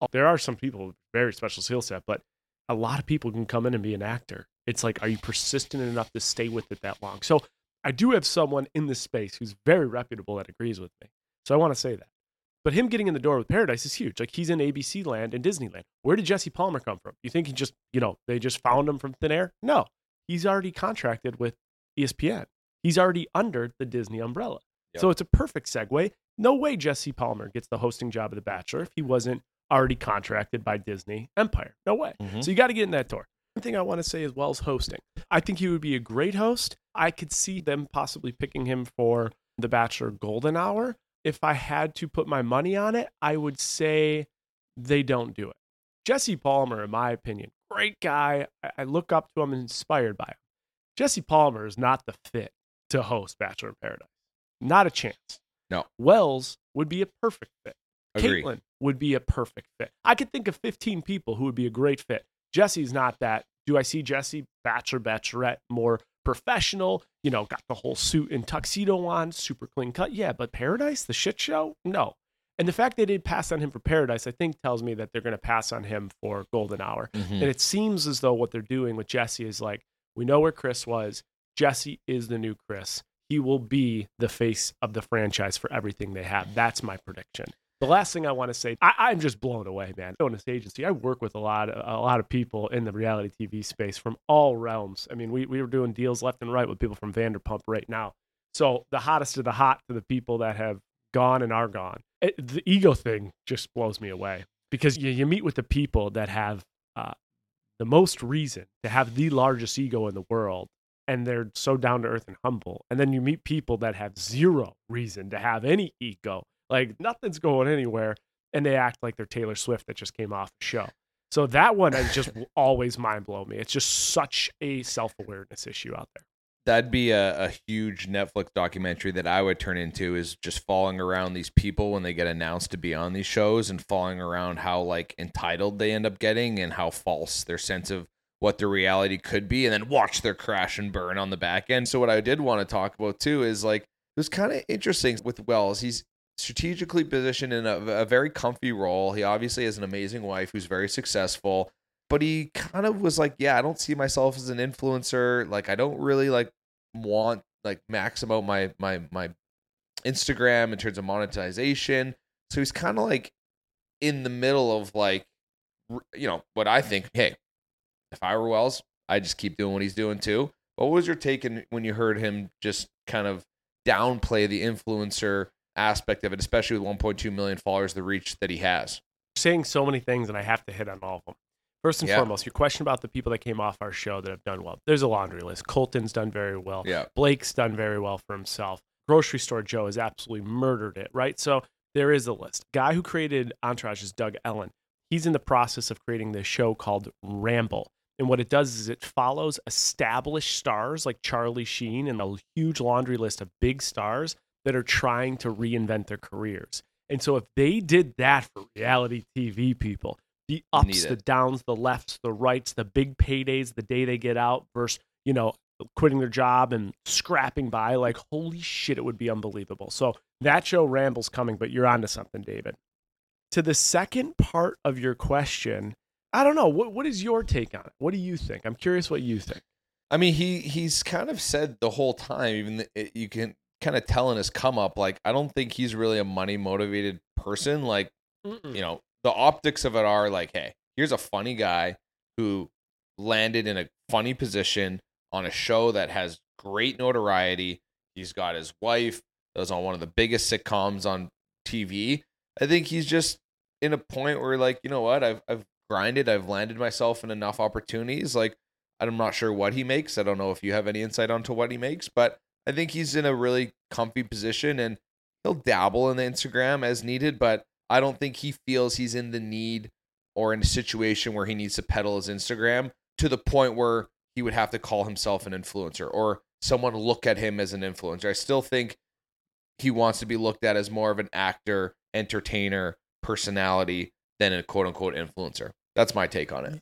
uh, there are some people with very special skill set, but a lot of people can come in and be an actor. It's like, are you persistent enough to stay with it that long? So I do have someone in this space who's very reputable that agrees with me. So I want to say that. But him getting in the door with Paradise is huge. Like he's in ABC land and Disneyland. Where did Jesse Palmer come from? You think he just, you know, they just found him from thin air? No. He's already contracted with ESPN. He's already under the Disney umbrella. Yep. So it's a perfect segue. No way Jesse Palmer gets the hosting job of The Bachelor if he wasn't already contracted by Disney Empire. No way. Mhm. So you got to get in that door. One thing I want to say as well is hosting. I think he would be a great host. I could see them possibly picking him for the Bachelor Golden Hour. If I had to put my money on it, I would say they don't do it. Jesse Palmer, in my opinion, great guy. I- look up to him and inspired by him. Jesse Palmer is not the fit to host Bachelor in Paradise. Not a chance. No. Wells would be a perfect fit. Agree. Kaitlyn would be a perfect fit. I could think of 15 people who would be a great fit. Jesse's not that. Do I see Jesse, Bachelor, Bachelorette, more professional? You know, got the whole suit and tuxedo on, super clean cut. Yeah, but Paradise, the shit show? No. And the fact they did pass on him for Paradise, I think tells me that they're going to pass on him for Golden Hour. Mhm. And it seems as though what they're doing with Jesse is like, we know where Chris was. Jesse is the new Chris. He will be the face of the franchise for everything they have. That's my prediction. The last thing I want to say, I, I'm just blown away, man. On this agency, I work with a lot of a lot of people in the reality TV space from all realms. I mean, we, we were doing deals left and right with people from Vanderpump right now. So the hottest of the hot to the people that have gone and are gone. It, the ego thing just blows me away because you, you meet with the people that have uh, the most reason to have the largest ego in the world and they're so down to earth and humble and then you meet people that have zero reason to have any ego like nothing's going anywhere and they act like they're taylor swift that just came off the show. So that one has just always mind blown me. It's just such a self-awareness issue out there. That'd be a, a huge Netflix documentary that I would turn into is just following around these people when they get announced to be on these shows and following around how like entitled they end up getting and how false their sense of what the reality could be and then watch their crash and burn on the back end. So what I did want to talk about too is like it was kind of interesting with Wells. He's strategically positioned in a, a very comfy role. He obviously has an amazing wife who's very successful but he kind of was like, yeah, I don't see myself as an influencer. Like, I don't really like want like max out my my my Instagram in terms of monetization. So he's kind of like in the middle of like, you know, what I think. Hey, if I were Wells, I just keep doing what he's doing too. What was your take in, when you heard him just kind of downplay the influencer aspect of it, especially with 1.2 million followers, the reach that he has? Saying so many things, and I have to hit on all of them. First and Yeah. foremost, your question about the people that came off our show that have done well. There's a laundry list. Colton's done very well. Yeah. Blake's done very well for himself. Grocery Store Joe has absolutely murdered it, right? So there is a list. Guy who created Entourage is Doug Ellin. He's in the process of creating this show called Ramble. And what it does is it follows established stars like Charlie Sheen and a huge laundry list of big stars that are trying to reinvent their careers. And so if they did that for reality TV people, the ups, the downs, the lefts, the rights, the big paydays, the day they get out versus, you know, quitting their job and scrapping by, like holy shit, it would be unbelievable. So that show Ramble's coming, but you're onto something, David. To the second part of your question, I don't know. What what is your take on it? What do you think? I'm curious what you think. I mean, he he's kind of said the whole time, even th- it, you can kind of tell in his come up, like I don't think he's really a money motivated person. Like you know, the optics of it are like, hey, here's a funny guy who landed in a funny position on a show that has great notoriety. He's got his wife that was on one of the biggest sitcoms on TV. I think he's just in a point where like, you know what, I've I've grinded, I've landed myself in enough opportunities. Like I'm not sure what he makes. I don't know if you have any insight onto what he makes, but I think he's in a really comfy position and he'll dabble in the Instagram as needed, but I don't think he feels he's in the need or in a situation where he needs to peddle his Instagram to the point where he would have to call himself an influencer or someone look at him as an influencer. I still think he wants to be looked at as more of an actor, entertainer, personality than a quote unquote influencer. That's my take on it.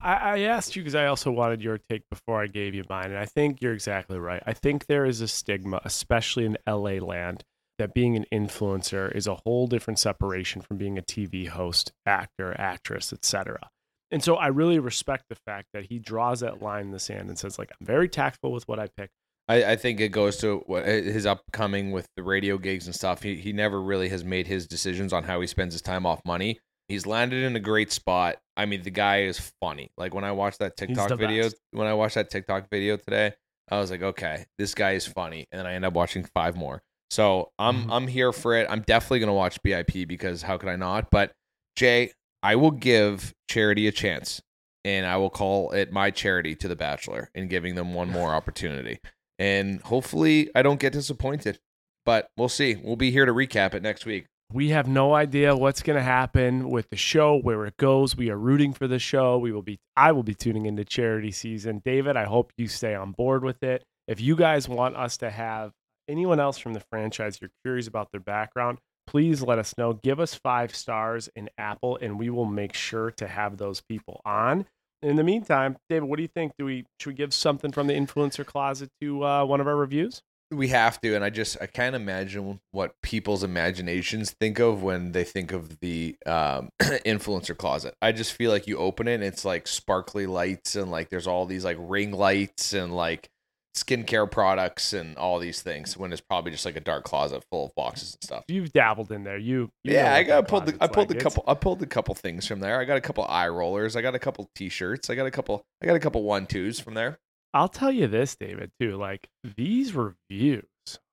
I, I asked you because I also wanted your take before I gave you mine, and I think you're exactly right. I think there is a stigma, especially in LA land, that being an influencer is a whole different separation from being a TV host, actor, actress, etc. And so I really respect the fact that he draws that line in the sand and says, like, I'm very tactful with what I pick. I, I think it goes to what uh, his upcoming with the radio gigs and stuff. He he never really has made his decisions on how he spends his time off money. He's landed in a great spot. I mean, the guy is funny. Like when I watched that TikTok video, best. when I watched that TikTok video today, I was like, okay, this guy is funny. And then I end up watching five more. So I'm Mhm. I'm here for it. I'm definitely gonna watch BIP because how could I not? But Jay, I will give charity a chance, and I will call it my charity to The Bachelor and giving them one more opportunity. And hopefully, I don't get disappointed. But we'll see. We'll be here to recap it next week. We have no idea what's going to happen with the show, where it goes. We are rooting for the show. We will be I will be tuning into charity season. David, I hope you stay on board with it. If you guys want us to have anyone else from the franchise you're curious about their background, please let us know. Give us 5 stars in Apple and we will make sure to have those people on. In the meantime, David, what do you think? Do we should we give something from the influencer closet to uh, one of our reviews? We have to, and I just I can't imagine what people's imaginations think of when they think of the um, influencer closet. I just feel like you open it, and it's like sparkly lights, and like there's all these like ring lights and like skincare products and all these things. When it's probably just like a dark closet full of boxes and stuff. You've dabbled in there. You, you yeah, I got pulled. The, I pulled like. a It's- couple. I pulled a couple things from there. I got a couple eye rollers. I got a couple t-shirts. I got a couple. I got a couple one twos from there. I'll tell you this, David, too. Like these reviews,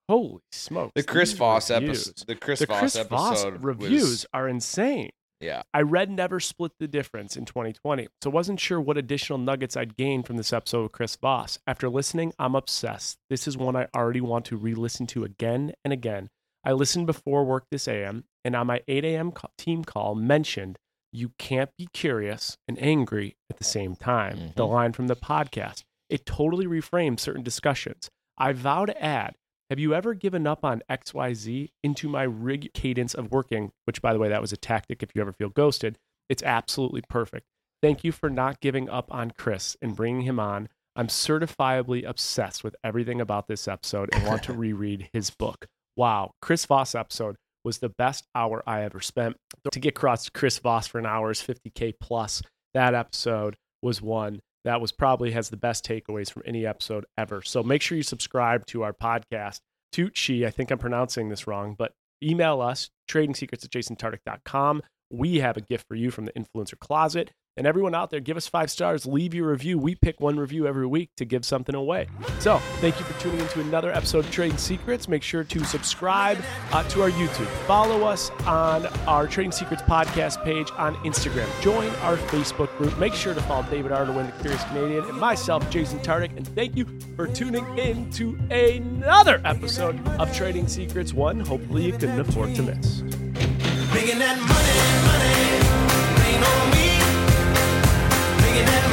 holy smokes! The Chris Voss episode. The Chris the Voss Chris Voss episode reviews was- are insane. yeah. I read Never Split the Difference in 2020, so wasn't sure what additional nuggets I'd gain from this episode of Chris Voss. After listening, I'm obsessed. This is one I already want to re-listen to again and again. I listened before work this AM, and on my 8 a.m. team call mentioned you can't be curious and angry at the same time. The Mhm. line from the podcast. It totally reframes certain discussions. I vow to add, have you ever given up on XYZ into my rig cadence of working? Which, by the way, that was a tactic if you ever feel ghosted. It's absolutely perfect. Thank you for not giving up on Chris and bringing him on. I'm certifiably obsessed with everything about this episode and want to reread his book. Wow, Chris Voss episode was the best hour I ever spent. To get across Chris Voss for an hour is 50K plus. That episode was one that was probably has the best takeaways from any episode ever. So make sure you subscribe to our podcast. Tucci, I think I'm pronouncing this wrong, but email us, trading secrets at jasontartick.com. We have a gift for you from the Influencer Closet. And everyone out there, give us five stars, leave your review. We pick one review every week to give something away. So, thank you for tuning into another episode of Trading Secrets. Make sure to subscribe uh, to our YouTube. Follow us on our Trading Secrets podcast page on Instagram. Join our Facebook group. Make sure to follow David Ardoin, the Curious Canadian, and myself, Jason Tartick. And thank you for tuning in to another episode of Trading Secrets, one hopefully you couldn't afford to miss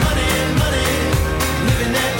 money, money, living that